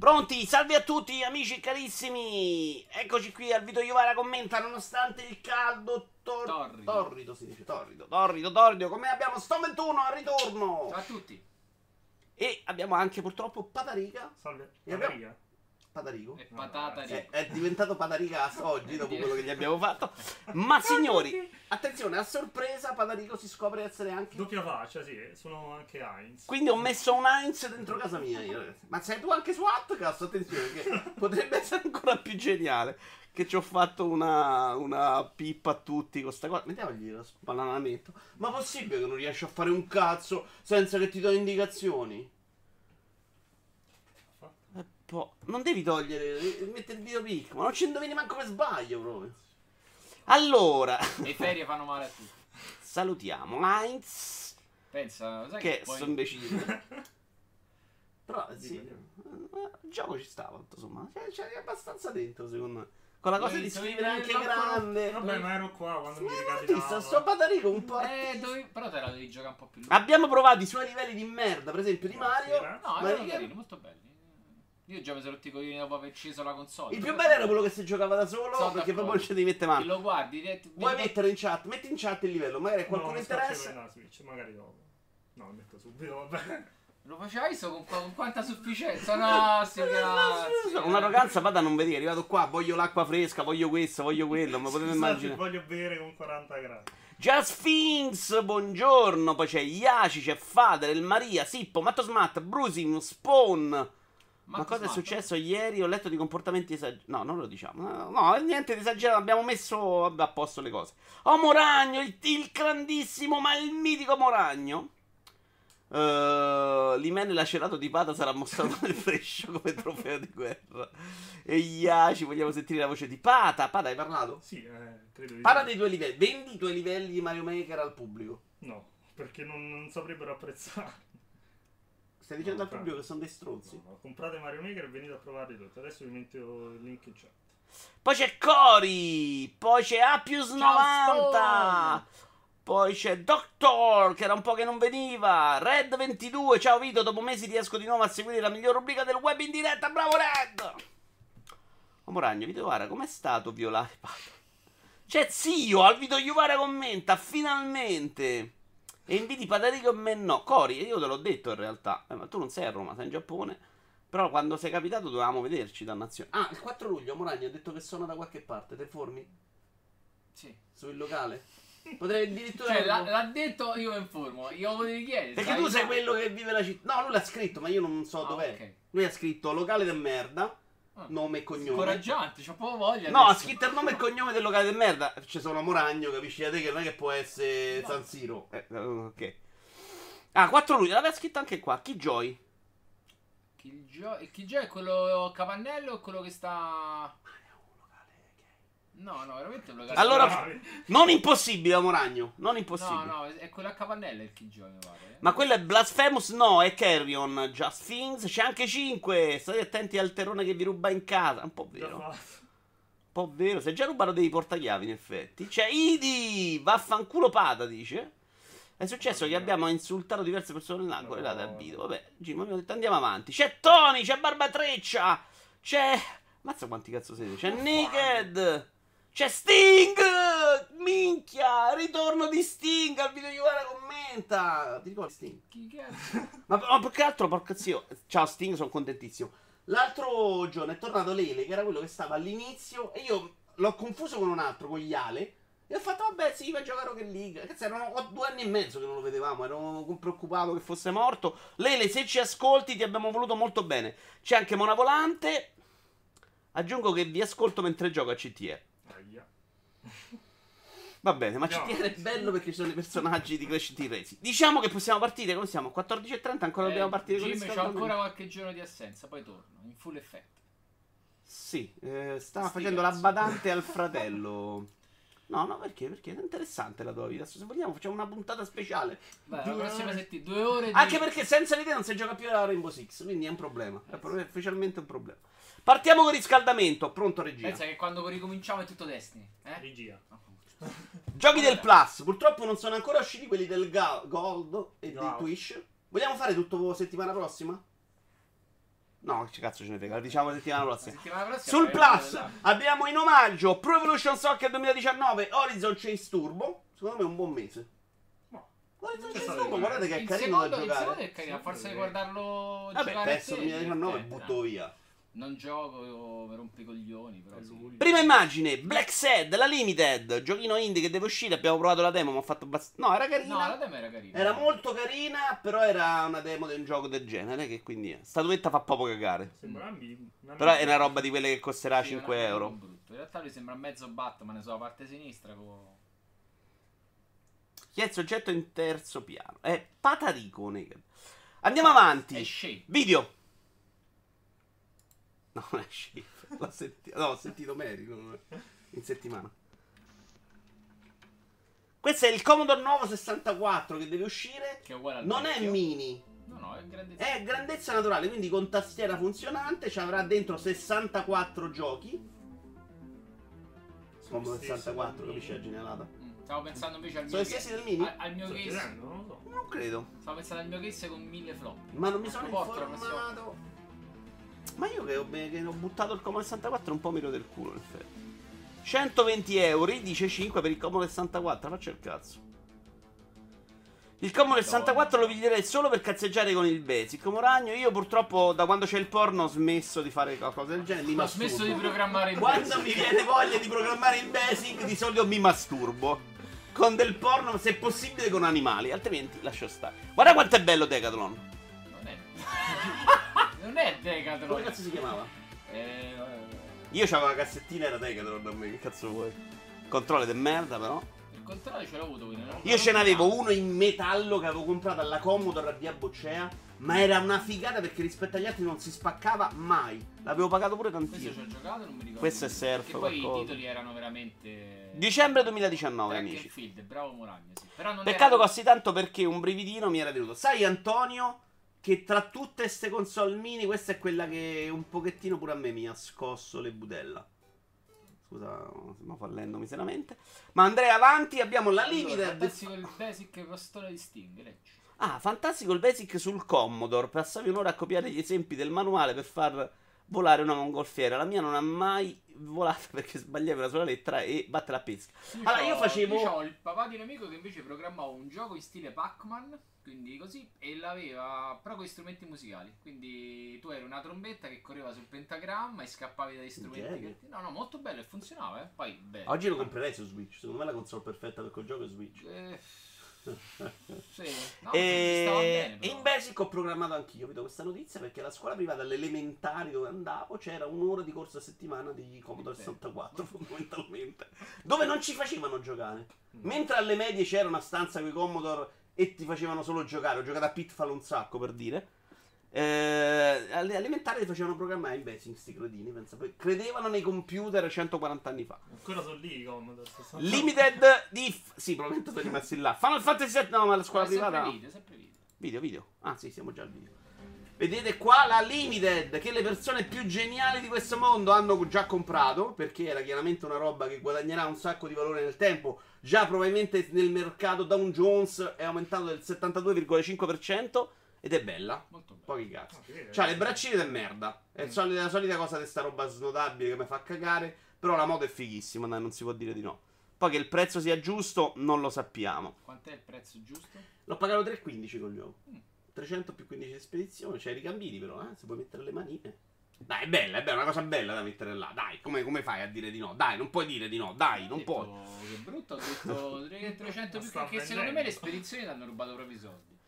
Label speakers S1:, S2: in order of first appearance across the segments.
S1: Pronti? Salve a tutti amici carissimi! Eccoci qui al video Iovara commenta nonostante il caldo tor-
S2: Torrido.
S1: torrido si dice torrido, torrido, torrido, come abbiamo Sto 21 al ritorno!
S2: Ciao a tutti.
S1: E abbiamo anche purtroppo Patarica.
S3: Salve.
S1: E abbiamo-
S3: Maria.
S1: Patarico?
S2: E
S3: No,
S2: patata.
S1: È, è diventato Patarica oggi dopo quello che gli abbiamo fatto. Ma signori, attenzione, a sorpresa Patarico si scopre essere anche
S3: Doppia faccia, sì, sono anche Heinz.
S1: Quindi ho messo un Heinz dentro casa mia io, ragazzi. Ma sei tu anche su Outcast? Attenzione, che potrebbe essere ancora più geniale. Che ci ho fatto una, una pippa a tutti con sta cosa. Mettiamogli lo spananamento. Ma possibile che non riesci a fare un cazzo senza che ti do indicazioni? Poi, non devi togliere, devi mettere il video pic, ma non ci indovini manco per sbaglio proprio. Allora,
S2: Le ferie fanno male a tutti.
S1: salutiamo Heinz.
S2: Pensa, sai
S1: Che
S2: poi-
S1: sono imbecille. Però sì, eh, il gioco ci stava, tutto sommato. Cioè, c'è abbastanza dentro, secondo me. Con la cosa
S2: Dovevi-
S1: di scrivere anche grande.
S3: Vabbè, ma ero qua quando mi
S1: Ma
S3: ricapitava.
S1: sto Patarico un po'.
S2: Eh, dovevi... Però te la devi giocare un po' più lungo.
S1: Abbiamo provato i suoi livelli di merda, per esempio di Mario.
S3: Buonasera.
S2: No,
S1: Ma
S2: erano
S1: che-
S2: carini, molto belli. Io già mi sono rotti i coglioni dopo aver acceso la console.
S1: Il più bello era quello che si giocava da solo,
S2: Sono
S1: perché
S2: d'accordo.
S1: proprio non ci devi mettere
S2: Che
S1: mano.
S2: lo guardi, diretto-
S1: Vuoi mettere in chat? Metti in chat il livello, magari a qualcuno
S3: no,
S1: interessa.
S3: la Switch, magari dopo. No, lo metto subito, vabbè.
S2: Lo facevai so con, con quanta sufficienza? No, sti cazzi.
S1: Un'arroganza, vada non vedi, è arrivato qua, voglio l'acqua fresca, voglio questo, voglio quello, ma potete immaginare.
S3: voglio bere con 40 gradi.
S1: Just Sphinx, buongiorno, poi c'è Iaci, c'è Fader, il Maria, Sippo, Matto Smat, Brusim, Spawn. Ma, cosa è
S2: smatto.
S1: successo ieri? Ho letto di comportamenti esagerati. No, non lo diciamo. No, no, niente di esagerato. Abbiamo messo a posto le cose. Oh, Moragno, il, il grandissimo, ma il mitico Moragno. Uh, L'Imen lacerato di pata sarà mostrato nel frescio come trofeo di guerra. E Iaci, vogliamo sentire la voce di Pata. Pata, hai parlato?
S3: Sì, eh, credo di
S1: Parla dei tuoi livelli. Vendi i tuoi livelli di Mario Maker al pubblico.
S3: No, perché non, non saprebbero apprezzare.
S1: Stai dicendo
S3: No,
S1: al pubblico che sono dei stronzi.
S3: No, no, comprate Mario Maker e venite a provare tutto. Adesso vi metto il link in chat.
S1: Poi c'è Cori. Poi c'è Apius 90.
S2: Spawn.
S1: Poi c'è Doctor, che era un po' che non veniva. Red 22. Ciao Vito, dopo mesi riesco di nuovo a seguire la miglior rubrica del web in diretta. Bravo Red! Oh, Moragno, Vito Iovara, com'è stato violare? C'è Zio, al Vito Iovara commenta, finalmente. E inviti Patarico e me no. Cori, io te l'ho detto in realtà. Eh, ma tu non sei a Roma, sei in Giappone. Però quando sei capitato dovevamo vederci, dannazione. Ah, il 4 luglio Moragno ha detto che sono da qualche parte. Te formi?
S2: Sì.
S1: Sul locale? Potrei addirittura.
S2: Cioè, l'ha, l'ha detto, io informo. Io potevi chiedere.
S1: Perché
S2: sai?
S1: tu sei quello che vive la città. No, lui l'ha scritto, ma io non so
S2: Ah,
S1: dov'è.
S2: ok.
S1: Lui ha scritto locale del merda. Nome e cognome.
S2: Scoraggiante, c'ho proprio voglia.
S1: No, ha scritto il nome e cognome del locale del merda. Ci sono Moragno, capisci da te che non è che può essere
S2: No.
S1: San Siro. Eh, ok. Ah, 4 luglio, l'aveva scritto anche qua. Chi Joy?
S2: Chi gioca è quello capannello o quello che sta. No, no, veramente locale.
S1: Allora, non impossibile, Moragno. Non
S2: No,
S1: impossibile.
S2: no, è quello a capannello il gioca, mi pare.
S1: Ma quello è Blasphemous? No, è Carrion. Just Things. C'è anche 5. State attenti al terrone che vi ruba in casa. Un po' vero.
S3: fatto.
S1: Un po' vero. Se già rubato dei portachiavi, in effetti. C'è Idi. Vaffanculo pata, dice. È successo che abbiamo insultato diverse persone là,
S3: No.
S1: correlate al video. Vabbè, Jim, abbiamo detto andiamo avanti. C'è Tony, c'è Barbatreccia. C'è. Mazza quanti cazzo siete? C'è Naked. C'è Sting. Minchia. Ritorno di Sting al video Iovara commenta. Ti ricordi Sting?
S2: Chi cazzo?
S1: Ma, ma più che altro, porca zio. Ciao Sting, sono contentissimo. L'altro giorno è tornato Lele, che era quello che stava all'inizio, e io l'ho confuso con un altro, con gli Ale. E ho fatto, vabbè, sì, va a giocare Rocket League. Cazzo, erano ho due anni e mezzo che non lo vedevamo, ero preoccupato che fosse morto. Lele, se ci ascolti, ti abbiamo voluto molto bene. C'è anche Mona Volante. Aggiungo che vi ascolto mentre gioco a CTR. Va bene, ma
S3: No.
S1: CTR è bello perché ci sono i personaggi di Crash Team Racing. Diciamo che possiamo partire, come siamo? 14.30, ancora dobbiamo
S2: Eh,
S1: partire con
S2: Jim,
S1: il
S2: c'ho
S1: riscaldamento.
S2: ancora qualche giorno di assenza, poi torno in full effetto.
S1: Sì, eh, stava
S2: Sti
S1: facendo
S2: cazzi.
S1: la badante al fratello. No, no, perché? Perché è interessante la tua vita. Se vogliamo facciamo una puntata speciale.
S2: Beh,
S1: Due ore.
S2: settimana, due ore di...
S1: Anche perché senza te non si gioca più a Rainbow Six, quindi è un problema. È proprio ufficialmente un problema. Partiamo con il riscaldamento. Pronto, regia.
S2: Pensa che quando ricominciamo è tutto Destiny, eh?
S3: Regia.
S1: Giochi del Plus. Purtroppo non sono ancora usciti quelli del Ga- Gold e di
S3: Wow.
S1: Twitch. Vogliamo fare tutto settimana prossima? No, che cazzo ce ne frega, diciamo la settimana prossima.
S2: settimana prossima
S1: Sul Plus abbiamo in omaggio Pro Evolution Soccer 2019 Horizon Chase Turbo. Secondo me è un buon mese.
S3: No.
S1: Horizon
S3: C'è
S1: Chase Turbo,
S3: di
S1: guardate che è
S2: il
S1: carino da
S2: secondo, il
S1: giocare.
S2: secondo è carino,
S3: Sì,
S2: di
S3: sì.
S2: guardarlo
S1: Vabbè,
S2: giocare
S1: testo
S2: te,
S1: 2019
S2: divertente,
S1: butto via.
S2: Non gioco, rompo i coglioni, però sì.
S1: Prima immagine, Black Sad, la Limited, giochino indie che deve uscire, abbiamo provato la demo, ma ho fatto abbastanza... No, era carina.
S2: No, la demo era carina.
S1: Era molto carina, però era una demo di un gioco del genere, che quindi... Statuetta fa proprio cagare.
S3: Sembra un amico. un
S1: Però è una roba di quelle che costerà
S2: Sì,
S1: 5
S2: era
S1: euro.
S2: brutto. In realtà lui sembra mezzo Batman sulla parte sinistra con...
S1: Chi è il soggetto in terzo piano? È Patarico Naked. Andiamo avanti.
S2: È Shape.
S1: Video. No, non è Shape. L'ho sentito, no, ho sentito Mary non- in settimana. Questo è il Commodore Nuovo 64 che deve uscire.
S2: Che è uguale al
S1: Non è
S2: vecchio.
S1: mini,
S2: No, no, è grande.
S1: è grandezza naturale, quindi con tastiera funzionante. Ci avrà dentro 64 giochi. Commodore
S3: Stesso
S1: 64,
S3: del
S1: capisci la genialata?
S2: Mm, Stavo pensando invece al mio
S1: Sono
S2: case.
S1: del mini?
S2: Al, al mio case.
S3: chiedendo, non lo so.
S1: Non credo.
S2: Stavo pensando al mio case con mille flop.
S1: Ma non mi sono informato. Ma io che ho, che ho buttato il Commodore 64 un po' mi del culo, in effetti. 120 euro, dice 5 per il Commodore 64, faccio il cazzo. Il Commodore 64 lo piglierei solo per cazzeggiare con il Basic. Moragno, io purtroppo da quando c'è il porno ho smesso di fare qualcosa del genere. mi
S2: Ho smesso
S1: masturbo.
S2: di programmare il
S1: Quando
S2: Basic.
S1: mi viene voglia di programmare il Basic, di solito mi masturbo. Con del porno, se possibile, con animali, altrimenti lascio stare. Guarda quanto è bello Decathlon.
S2: Non è. Decathlon.
S1: Come cazzo si chiamava?
S2: Eh,
S1: Io c'avevo la cassettina era Decathlon a me, che cazzo vuoi? Controllo di merda però.
S2: il controllo ce l'ho avuto quindi. non-
S1: Io ce n'avevo uno in metallo che avevo comprato alla Commodore a via Boccea, ma era una figata perché rispetto agli altri non si spaccava mai. L'avevo pagato pure
S2: Questo
S1: tantino.
S2: ci ho giocato, non mi ricordo.
S1: Questo è surf,
S2: Che poi
S1: qualcosa.
S2: i titoli erano veramente.
S1: Dicembre 2019,
S2: Track
S1: amici.
S2: field, bravo Moragno, sì. Però non
S1: Peccato
S2: era...
S1: costi tanto perché un brividino mi era venuto. Sai Antonio che tra tutte queste console mini questa è quella che un pochettino pure a me mi ha scosso le budella. Scusa, stiamo fallendo miseramente. Ma andrei avanti, abbiamo la
S2: Allora,
S1: Limited.
S2: fantastico il basic pastore di Sting, leggi.
S1: Ah, fantastico il basic sul Commodore. Passavi un'ora a copiare gli esempi del manuale per far volare una mongolfiera. La mia non ha mai volato perché sbagliavi una sola lettera e batte la pesca. Allora, io facevo-
S2: Io ho il papà di un amico che invece programmava un gioco in stile Pac-Man, quindi così, e l'aveva però con strumenti musicali. Quindi tu eri una trombetta che correva sul pentagramma e scappavi dagli strumenti. Che... No, no, molto bello e funzionava, eh. Poi, beh.
S1: Oggi lo comprerei su Switch. Secondo me la console perfetta per quel gioco è Switch.
S2: Eh, sì, no,
S1: e...
S2: stava bene.
S1: e in Basic ho programmato anch'io, vedo questa notizia perché alla scuola privata, alle elementari dove andavo, c'era un'ora di corso a settimana di Commodore
S2: Che
S1: 64 fondamentalmente, dove non ci facevano giocare.
S3: Mm.
S1: Mentre alle medie c'era una stanza con i Commodore e ti facevano solo giocare, ho giocato a Pitfall un sacco per dire. Eh, alle elementari ti facevano programmare in Basic, sti cretini, pensa. Credevano nei computer 140 anni fa.
S3: Ancora sono lì i Commodore. 64.
S1: Limited Diff. Sì, probabilmente sono rimasti là. Final Fantasy VII. No, ma la scuola privata.
S2: video, sempre video.
S1: Video, video. Ah, sì, siamo già al video. Vedete qua la Limited che le persone più geniali di questo mondo hanno già comprato. Perché era chiaramente una roba che guadagnerà un sacco di valore nel tempo. Già probabilmente nel mercato Dow Jones è aumentato del 72,5%. Ed è bella.
S2: Molto bello.
S1: Pochi cazzo.
S3: Ah, sì, eh.
S1: C'ha le braccine del merda. È il soli- la solita cosa di sta roba snodabile che mi fa cagare. Però la moto è fighissima, dai, non si può dire di no. Poi che il prezzo sia giusto, non lo sappiamo.
S2: Quant'è il prezzo giusto?
S1: L'ho pagato 3,15 col gioco.
S2: Mm.
S1: 300 più 15 di spedizione. C'è i ricambini, però, eh. Si puoi mettere le manine. Dai, è bella, è bella, è una cosa bella da mettere là. Dai, come, come fai a dire di no? Dai, non puoi dire di no. Dai, non
S2: detto
S1: puoi.
S2: Che brutto, ho detto 300 più che secondo me le spedizioni ti hanno rubato proprio i soldi.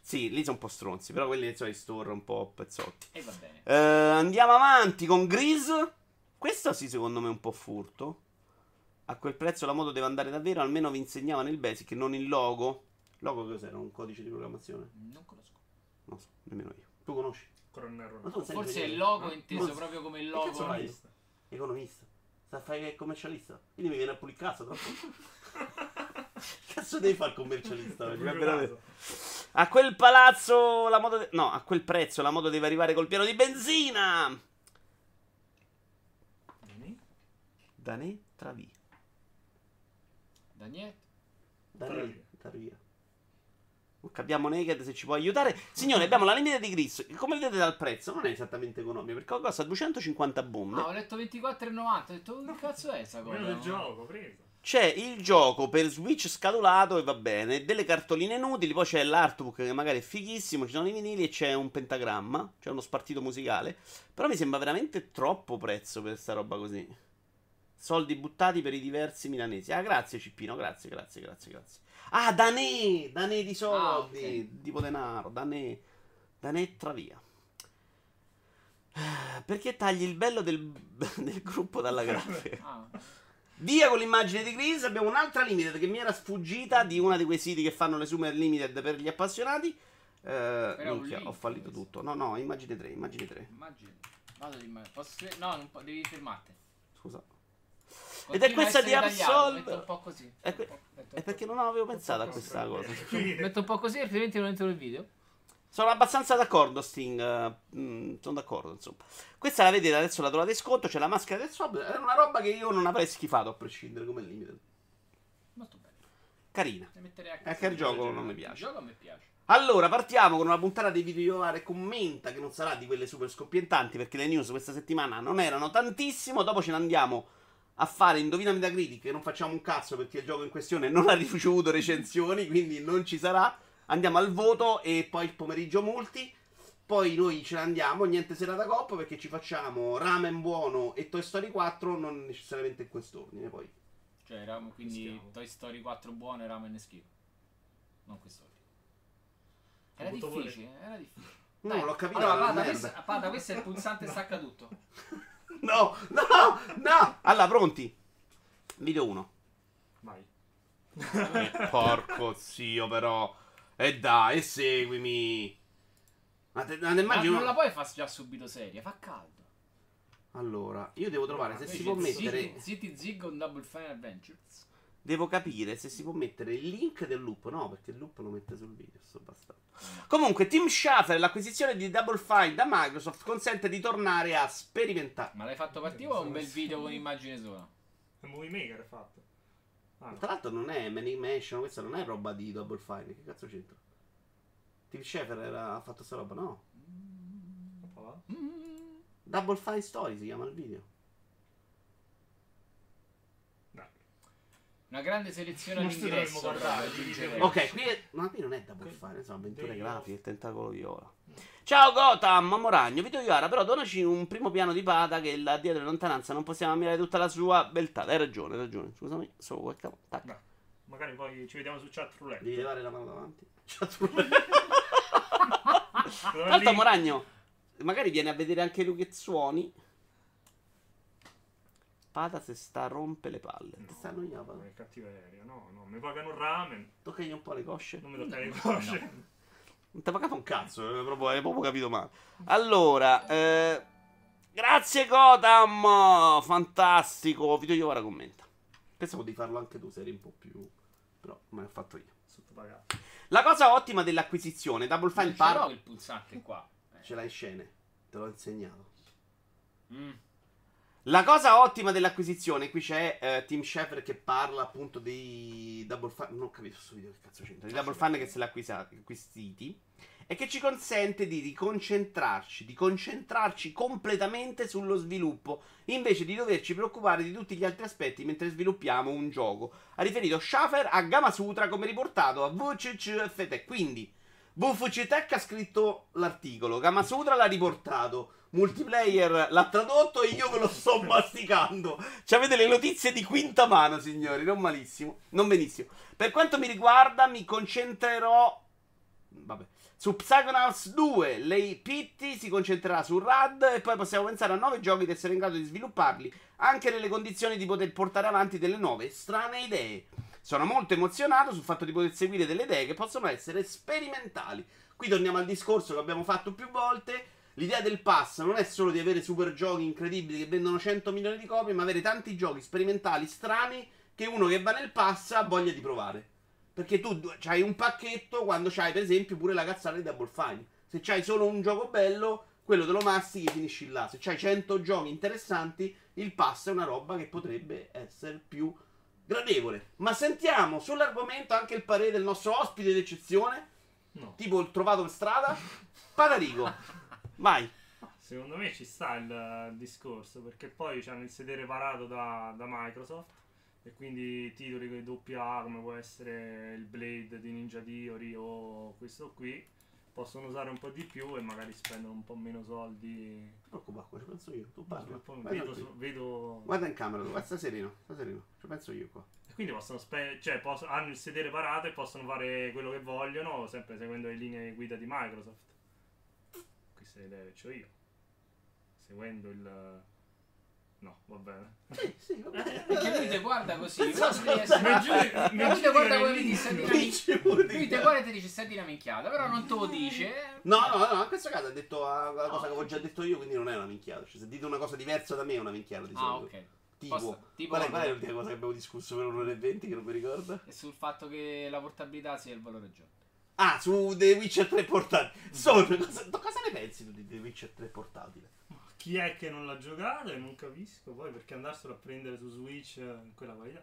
S1: Sì, lì sono un po' stronzi, però quelli sono i store un po' pezzotti.
S2: E va bene.
S1: Eh, andiamo avanti con Grease. Questo sì, secondo me è un po' furto. A quel prezzo la moto deve andare davvero. Almeno vi insegnavano il basic, non il logo. Logo cos'era? Un codice di programmazione?
S2: Non conosco.
S1: Non so, nemmeno io. Tu conosci?
S2: Forse
S1: ingegnere?
S2: il logo
S3: No,
S2: inteso
S1: non-
S2: proprio come il logo.
S1: fai? Economista. Sta il commercialista. Quindi mi viene a pulire il cazzo troppo. cazzo devi fare il commercialista? A quel palazzo la moto. de- No, a quel prezzo la moto deve arrivare col pieno di benzina. Danè Travia.
S2: Da niente.
S1: Danè
S3: Travia.
S1: Capiamo Naked se ci può aiutare. Signore, abbiamo la limite di Gris. Come vedete dal prezzo, non è esattamente economico. Perché costa 250 bombe.
S2: Ah, ho letto 24,90. Ho detto, "Oh, che cazzo è sta cosa?
S3: Del gioco, preso.
S1: C'è il gioco per Switch scatolato e va bene. Delle cartoline inutili. Poi c'è l'artbook che magari è fighissimo. Ci sono i vinili e c'è un pentagramma. C'è uno spartito musicale. Però mi sembra veramente troppo prezzo per sta roba così. Soldi buttati per i diversi milanesi. Ah, grazie Cippino. Grazie, grazie, grazie, grazie. Ah, Danè! Danè di soldi.
S2: Ah, ok.
S1: Tipo denaro. Danè. Danè Travia. Ah, Perché tagli il bello del, del gruppo dalla grafica?
S2: Ah,
S1: Via con l'immagine di Gris. Abbiamo un'altra limited che mi era sfuggita di uno di quei siti che fanno le super limited per gli appassionati. Eh, minchia, ho fallito
S2: questo.
S1: tutto. No, no, immagine 3, immagine 3.
S2: immagini. Vado di Posso... No, non po- devi fermarti.
S1: Scusa. Ed è questa di Absolve.
S2: Metto un po' così.
S1: È,
S2: metto
S1: è perché non avevo pensato a questa cosa.
S2: Metto un po' così, altrimenti non entro nel video.
S1: Sono abbastanza d'accordo, Sting. mm, sono d'accordo, insomma. Questa la vedete, adesso la trovate in sconto. C'è la maschera del swap. È una roba che io non avrei schifato a prescindere come limited.
S2: Molto bene.
S1: Carina.
S2: Ne metterei a
S1: È che il gioco non mi
S2: Il
S1: piace.
S2: gioco a me piace.
S1: Allora, partiamo con una puntata di video Are commenta che non sarà di quelle super scoppientanti perché le news questa settimana non erano tantissimo. Dopo ce ne andiamo a fare Indovina Metacritic che non facciamo un cazzo perché il gioco in questione non ha ricevuto recensioni, quindi non ci sarà. Andiamo al voto e poi il pomeriggio multi. Poi noi ce ne andiamo, niente serata coppa perché ci facciamo Ramen buono e Toy Story 4, non necessariamente in quest'ordine poi.
S2: Cioè, eravamo quindi
S3: Rischiamo.
S2: Toy Story 4 buono e Ramen schifo. Non quest'ordine. Era difficile, era difficile.
S1: No,
S2: Dai,
S1: l'ho capito.
S2: Allora, Pada, questo, Pada, questo è il pulsante stacca tutto.
S1: No, no, no. Allora, pronti? Video 1.
S3: Vai.
S1: Porco zio, però. E dai, seguimi. Ma te, ma te
S2: Ma
S1: immagino.
S2: non la puoi fare già subito seria, fa caldo.
S1: Allora, io devo trovare se
S2: Invece
S1: si può mettere.
S2: City Zig on Double Fine Adventures.
S1: Devo capire se si può mettere il link del loop. No, perché il loop lo mette sul video. Sto bastardo. Comunque, Team Shuffle, l'acquisizione di Double Fine da Microsoft consente di tornare a sperimentare.
S2: Ma l'hai fatto partire o è un bel video con immagine sola?
S3: È Movie Maker è fatto. Ah, no.
S1: Tra l'altro, non è Manimation, questa non è roba di Double Fine. Che cazzo c'entra? Team Schafer era ha fatto sta roba, no?
S3: Fa là.
S1: Double Fine Story si chiama il video.
S3: Dai.
S2: Una grande selezione all'ingresso.
S3: dovremmo guardare.
S1: Ok, qui è... Ma qui non è Double Fine, sono avventure
S3: Dei-
S1: grafiche, il tentacolo viola. Ciao Gotham, Moragno, Vito Iara, però donaci un primo piano di Pada che là dietro in lontananza non possiamo ammirare tutta la sua beltà. Hai ragione, hai ragione. Scusami, solo quel capo.
S3: Magari poi ci vediamo su chat roulette.
S1: Devi levare la mano davanti. Chat roulette. L'altro Moragno, magari viene a vedere anche lui che suoni. Pada se sta a rompe le palle. Ti sta annoiando,
S3: No, è cattiveria. No, no, mi pagano un ramen.
S1: Toccagli un po' le cosce.
S3: Non mi toccare le
S2: No,
S3: cosce.
S1: Non ti ha pagato un cazzo, eh, proprio, hai proprio capito male. Allora, eh, grazie Gotham, fantastico. Video io ora commenta. Pensavo di farlo anche tu, se eri un po' più... Però me l'ho fatto io.
S3: Sottopagato.
S1: La cosa ottima dell'acquisizione, Double Fine
S2: Non ce l'ho
S1: Park...
S2: il pulsante qua. Eh.
S1: Ce l'hai in scene, te l'ho insegnato.
S2: Mm.
S1: La cosa ottima dell'acquisizione, qui c'è eh, Tim Schafer che parla appunto dei Double Fun, non ho capito questo video che cazzo c'entra, di Double Fun che se l'ha acquisiti, e che ci consente di riconcentrarci, di concentrarci completamente sullo sviluppo, invece di doverci preoccupare di tutti gli altri aspetti mentre sviluppiamo un gioco. Ha riferito Schafer a Gamasutra come riportato a VCCFT, quindi VFC Tech ha scritto l'articolo, Gamasutra l'ha riportato, Multiplayer l'ha tradotto e io ve lo sto masticando. Ci avete le notizie di quinta mano, signori, non malissimo, non benissimo. Per quanto mi riguarda, mi concentrerò vabbè, su Psychonauts 2. Lei Pitti si concentrerà su RAD e poi possiamo pensare a nuovi giochi ed essere in grado di svilupparli anche nelle condizioni di poter portare avanti delle nuove strane idee. Sono molto emozionato sul fatto di poter seguire delle idee che possono essere sperimentali. Qui torniamo al discorso che abbiamo fatto più volte. L'idea del pass non è solo di avere super giochi incredibili che vendono 100 milioni di copie, ma avere tanti giochi sperimentali strani che uno che va nel pass ha voglia di provare. Perché tu hai un pacchetto quando c'hai, per esempio, pure la cazzata di Double Fine. Se c'hai solo un gioco bello, quello te lo mastichi e finisci là. Se c'hai 100 giochi interessanti, il pass è una roba che potrebbe essere più gradevole. Ma sentiamo sull'argomento anche il parere del nostro ospite d'eccezione.
S3: No.
S1: Tipo il trovato per strada? Patarico. Vai.
S3: Secondo me ci sta il eh, discorso perché poi c'hanno il sedere parato da, da Microsoft e quindi titoli con doppia A come può essere il Blade di Ninja Theory o questo qui possono usare un po' di più e magari spendono un po' meno soldi.
S1: Non ti preoccupare, ci penso io. Tu parla.
S3: Vedo, su- vedo-
S1: Guarda in camera, tu. Sta sereno, sta sereno. Ci penso io qua.
S3: e quindi possono spe- cioè posso- hanno il sedere parato e possono fare quello che vogliono sempre seguendo le linee guida di Microsoft. Idee che ho io. Seguendo il No, va bene.
S1: Sì, sì, va bene.
S2: Perché lui ti guarda così.
S1: Non so
S2: devi essere-
S3: mi
S2: Lui ti guarda come dice Lui ti
S1: te.
S2: guarda e ti dice di una minchiata, però non te lo dice.
S1: No, no, no, in questo caso ha detto la, cosa che avevo già detto io, quindi non è una minchiata. Cioè, se dite una cosa diversa da me è una minchiata di
S2: Ah, ok.
S1: Tipo,
S2: Posso- tipo
S1: qual, è, qual è l'ultima cosa che abbiamo discusso per un'ora e venti che non mi ricordo?
S2: E sul fatto che la portabilità sia il valore aggiunto.
S1: Ah, su The Witcher 3 portatile. Sono, cosa, cosa ne pensi tu di The Witcher 3 portatile?
S3: Chi è che non l'ha giocato e non capisco poi perché andarselo a prendere su Switch eh, in quella qualità.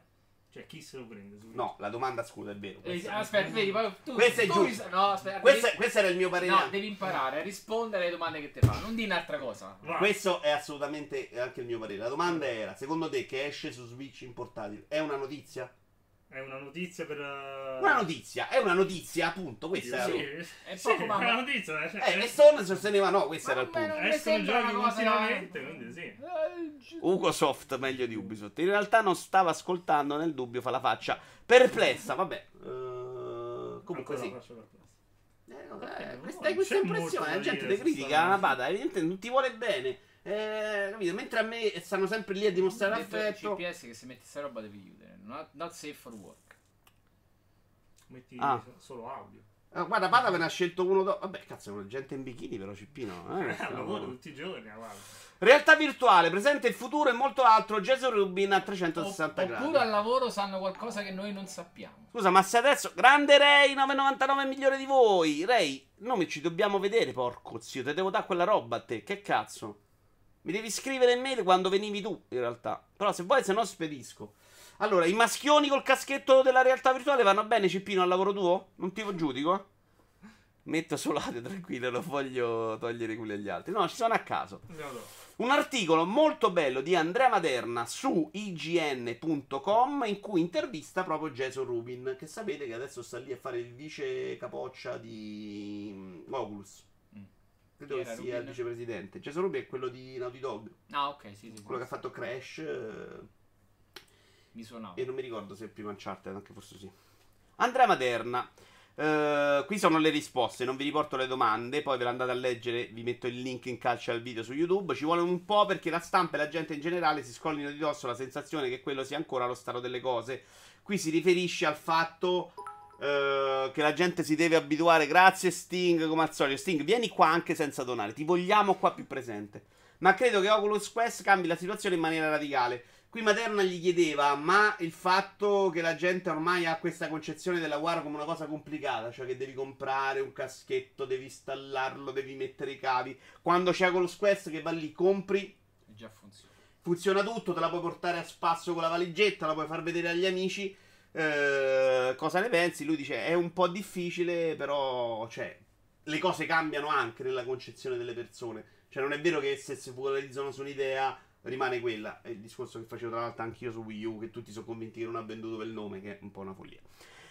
S3: Cioè chi se lo prende su Switch?
S1: No, la domanda scusa è vero.
S2: Eh,
S1: Questa,
S2: aspetta, vedi, poi tu,
S1: Questo è
S2: tu
S1: giusto.
S2: mi- No, aspetta,
S1: questo,
S2: devi,
S1: questo era il mio parere.
S2: no, devi imparare a rispondere alle domande che ti fanno, non di un'altra cosa.
S3: Va.
S1: Questo è assolutamente anche il mio parere. La domanda era: secondo te che esce su Switch in portatile è una notizia?
S3: È una notizia per... eh,
S1: Una notizia, è una notizia, appunto. Questa
S3: Sì,
S1: era.
S2: È
S3: sì,
S2: poco,
S3: è
S2: ma-
S3: una notizia. Cioè,
S1: Eh, e Stone sosteneva no, questo era il punto.
S3: Escono giochi continuamente, quindi sì.
S2: Eh,
S1: Ubisoft meglio di Ubisoft. In realtà non stava ascoltando, nel dubbio fa la faccia perplessa. Vabbè, eh, comunque
S3: Ancora
S1: sì.
S3: la.
S1: Eh, no, eh, questa, questa impressione, la gente ti critica, ma vada, evidentemente non ti vuole bene. Eh, capito? Mentre a me stanno sempre lì a dimostrare
S2: detto
S1: affetto.
S2: CPS che se metti sta roba devi chiudere. Not, not safe for work.
S3: Metti
S1: Ah.
S3: solo audio.
S1: Eh, guarda, Padawan ha scelto uno. Do- Vabbè, cazzo, è gente in bikini, però Cippino. Eh,
S3: Eh, lavoro tutti i giorni, ah, guarda.
S1: Realtà virtuale, presente il futuro e molto altro. Jason Rubin a 360
S2: Opp-
S1: gradi.
S2: Oppure al lavoro sanno qualcosa che noi non sappiamo.
S1: Scusa, ma se adesso. Grande Ray 999 è migliore di voi. Ray, noi ci dobbiamo vedere, porco zio. Te devo dare quella roba a te. Che cazzo? Mi devi scrivere in mail quando venivi tu, in realtà. Però se vuoi, se no spedisco. Allora, i maschioni col caschetto della realtà virtuale vanno bene, Cippino, al lavoro tuo? Non ti giudico? Metto solate tranquillo, non voglio togliere quelli agli altri. No, ci sono a caso. Un articolo molto bello di Andrea Maderna su ign.com in cui intervista proprio Jason Rubin, che sapete che adesso sta lì a fare il vice capoccia di mm, Oculus. Credo che sia il vicepresidente. Jason Rubin è quello di Naughty Dog,
S2: Ah, ok, sì, sì.
S1: quello che ha fatto Crash eh,
S2: Mi suonava.
S1: e non mi ricordo se è il primo Uncharted, anche forse sì. Andrea Maderna. Eh, qui sono le risposte, non vi riporto le domande, poi ve le andate a leggere, vi metto il link in calcio al video su YouTube. Ci vuole un po' perché la stampa e la gente in generale si scollino di dosso la sensazione che quello sia ancora lo stato delle cose. Qui si riferisce al fatto eh, che la gente si deve abituare. Grazie Sting, come al solito. Sting, vieni qua anche senza donare, ti vogliamo qua più presente. Ma credo che Oculus Quest cambi la situazione in maniera radicale. Qui Materna gli chiedeva, ma il fatto che la gente ormai ha questa concezione della War come una cosa complicata, cioè che devi comprare un caschetto, devi installarlo, devi mettere i cavi. Quando c'è Oculus Quest che va lì, compri,
S2: E già funziona.
S1: funziona tutto, te la puoi portare a spasso con la valigetta, la puoi far vedere agli amici. Eh, cosa ne pensi? Lui dice, è un po' difficile, però, cioè, le cose cambiano anche nella concezione delle persone. Cioè, non è vero che se si focalizzano su un'idea rimane quella. È il discorso che facevo tra l'altro anch'io su Wii U, che tutti sono convinti che non ha venduto per nome, che è un po' una follia.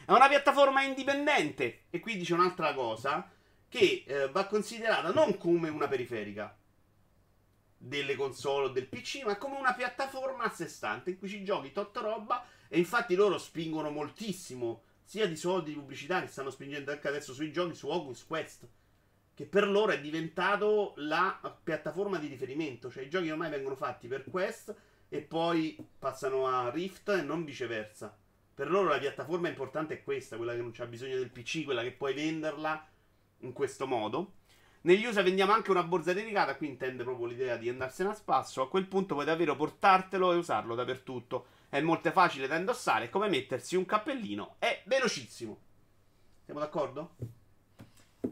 S1: È una piattaforma indipendente. E qui dice un'altra cosa, che eh, va considerata non come una periferica delle console o del PC, ma come una piattaforma a sé stante in cui ci giochi tot roba. E infatti loro spingono moltissimo, sia di soldi di pubblicità che stanno spingendo anche adesso sui giochi, su Oculus Quest che per loro è diventato la piattaforma di riferimento. Cioè i giochi ormai vengono fatti per Quest e poi passano a Rift e non viceversa. Per loro la piattaforma importante è questa, quella che non c'ha bisogno del PC, quella che puoi venderla in questo modo. Negli USA vendiamo anche una borsa dedicata, qui intende proprio l'idea di andarsene a spasso. A quel punto puoi davvero portartelo e usarlo dappertutto. È molto facile da indossare, è come mettersi un cappellino. È velocissimo. Siamo d'accordo?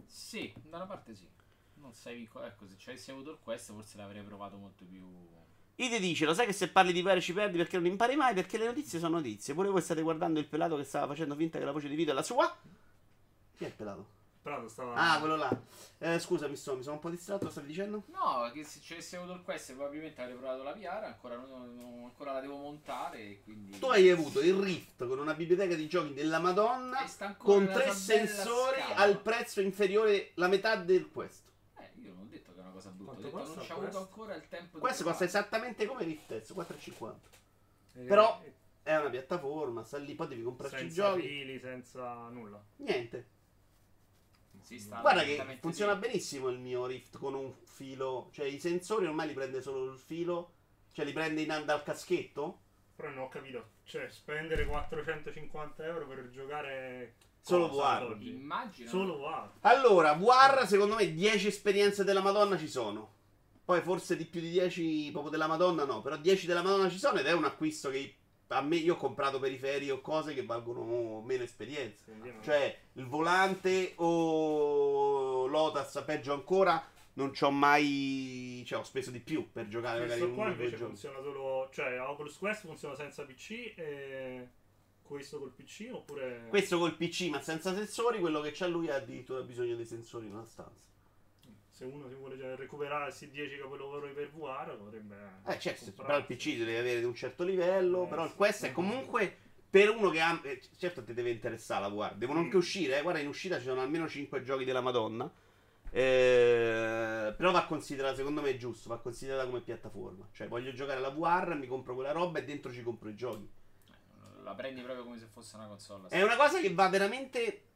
S2: Sì, da una parte sì. Non sei co- ecco, se ci avessi avuto il quest forse l'avrei provato molto più.
S1: Ide dice: Lo sai che se parli di pere ci perdi perché non impari mai? Perché le notizie sono notizie. Pure voi state guardando il pelato che stava facendo finta che la voce di video è la sua? Chi è il pelato?
S3: Prato stava...
S1: Ah, quello là. Eh, scusa, mi, sto- mi sono un po' distratto, stavi dicendo?
S2: No, che se ci avessi avuto il quest probabilmente avrei provato la VR, ancora, non- non- ancora la devo montare e quindi...
S1: Tu hai avuto il Rift con una biblioteca di giochi della Madonna con tre sensori
S2: scatola.
S1: al prezzo inferiore la metà del questo.
S2: Eh, io non ho detto che è una cosa brutta, ho detto non ci ho avuto
S3: quest?
S2: ancora il tempo di
S1: Questo costa esattamente come Rift S, 4,50.
S3: Eh,
S1: però- È una piattaforma, sta lì, poi devi comprarci i
S3: senza
S1: giochi.
S3: fili, senza nulla.
S1: Niente.
S2: Sì, sta
S1: Guarda che funziona
S2: dentro.
S1: benissimo il mio Rift con un filo. Cioè, i sensori ormai li prende solo il filo. Cioè, li prende in dal caschetto.
S3: Però non ho capito. Cioè, spendere 450 euro per giocare...
S1: Solo
S3: oggi?
S2: Immagino.
S3: Solo VR.
S1: Allora, VR, secondo me 10 esperienze della Madonna ci sono. Poi forse di più di 10 proprio della Madonna no, però 10 della Madonna ci sono ed è un acquisto che a me io ho comprato periferi o cose che valgono meno
S3: non-
S1: Cioè, il volante o Lotus, peggio ancora, non ci ho mai... Cioè, ho speso di più per giocare magari
S3: questo
S1: in
S3: qua
S1: due
S3: invece funziona solo... Cioè, Oculus Quest funziona senza PC e... Questo col PC oppure...
S1: Questo col PC ma senza sensori, quello che c'ha lui ha addirittura bisogno dei sensori in una stanza.
S3: Se uno si vuole cioè, recuperare il C10 capolavori per VR potrebbe...
S1: Eh certo, però il PC deve avere di un certo livello,
S3: Eh,
S1: però il
S3: sì.
S1: questo è comunque per uno che ha... eh, certo ti deve interessare la guarda, devono anche
S3: Mm.
S1: uscire, eh, guarda in uscita ci sono almeno 5 giochi della Madonna, eh, però va considerata, secondo me è giusto, va considerata come piattaforma, cioè voglio giocare alla VR, mi compro quella roba e dentro ci compro i giochi.
S2: La prendi proprio come se fosse una console.
S1: È una cosa che va veramente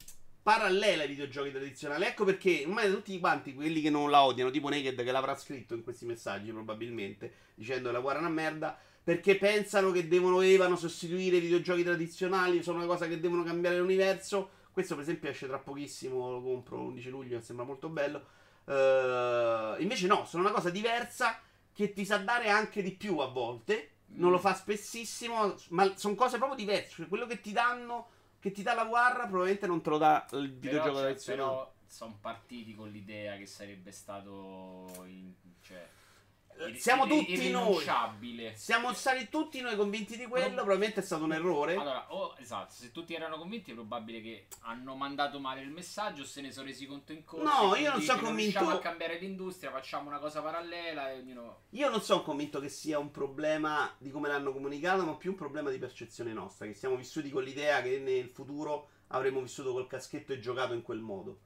S1: parallela ai videogiochi tradizionali. Ecco perché ormai tutti quanti quelli che non la odiano, tipo Naked che l'avrà scritto in questi messaggi probabilmente, dicendo che la guarda è una merda, perché pensano che devono evano sostituire i videogiochi tradizionali, sono una cosa che devono cambiare l'universo. Questo per esempio esce tra pochissimo, lo compro l'11 luglio, sembra molto bello. Eh, invece no, sono una cosa diversa che ti sa dare anche di più a volte. Non
S2: Mm.
S1: lo fa spessissimo, ma sono cose proprio diverse. Cioè, quello che ti danno, che ti dà la guerra, probabilmente non te lo dà il videogioco
S2: però,
S1: tradizionale.
S2: però sono partiti con l'idea che sarebbe stato in- cioè,
S1: Siamo
S2: ir-
S1: tutti noi. Siamo stati tutti noi convinti di quello,
S2: No.
S1: probabilmente è stato un errore.
S2: Allora, o esatto, se tutti erano convinti è probabile che hanno mandato male il messaggio, se ne sono resi conto in corso.
S1: No, io non sono convinto-
S2: riusciamo a cambiare l'industria, facciamo una cosa parallela e ognuno...
S1: Io non sono convinto che sia un problema di come l'hanno comunicato, ma più un problema di percezione nostra. Che siamo vissuti con l'idea che nel futuro avremmo vissuto col caschetto e giocato in quel modo.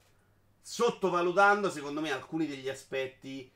S1: Sottovalutando, secondo me, alcuni degli aspetti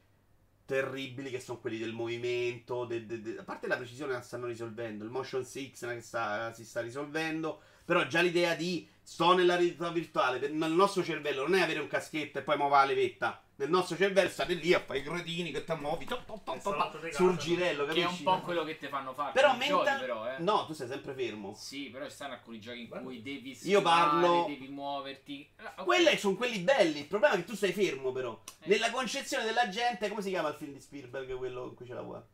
S1: terribili che sono quelli del movimento. de- de- de- a parte la precisione la stanno risolvendo, il motion sickness che sta- si sta risolvendo. Però già l'idea di sto nella realtà virtuale, per- nel nostro cervello non è avere un caschetto e poi muova la levetta. Nel nostro cervello state lì a fare i cretini che ti muovi top, top, top, top,
S3: salotto di
S1: sul girello,
S2: Che è un
S1: capisci?
S2: po' quello che ti fanno fare
S1: Però
S2: i giochi,
S1: mental-
S2: però, eh.
S1: No, tu sei sempre fermo.
S2: Sì, però ci stanno alcuni giochi in
S3: Bello.
S2: cui devi
S1: Io
S2: schivare,
S1: parlo-
S2: devi muoverti. Ah.
S1: Quelli sono quelli belli. Il problema è che tu stai fermo, però.
S2: Eh.
S1: Nella concezione della gente, come si chiama il film di Spielberg, quello in cui c'è la guerra?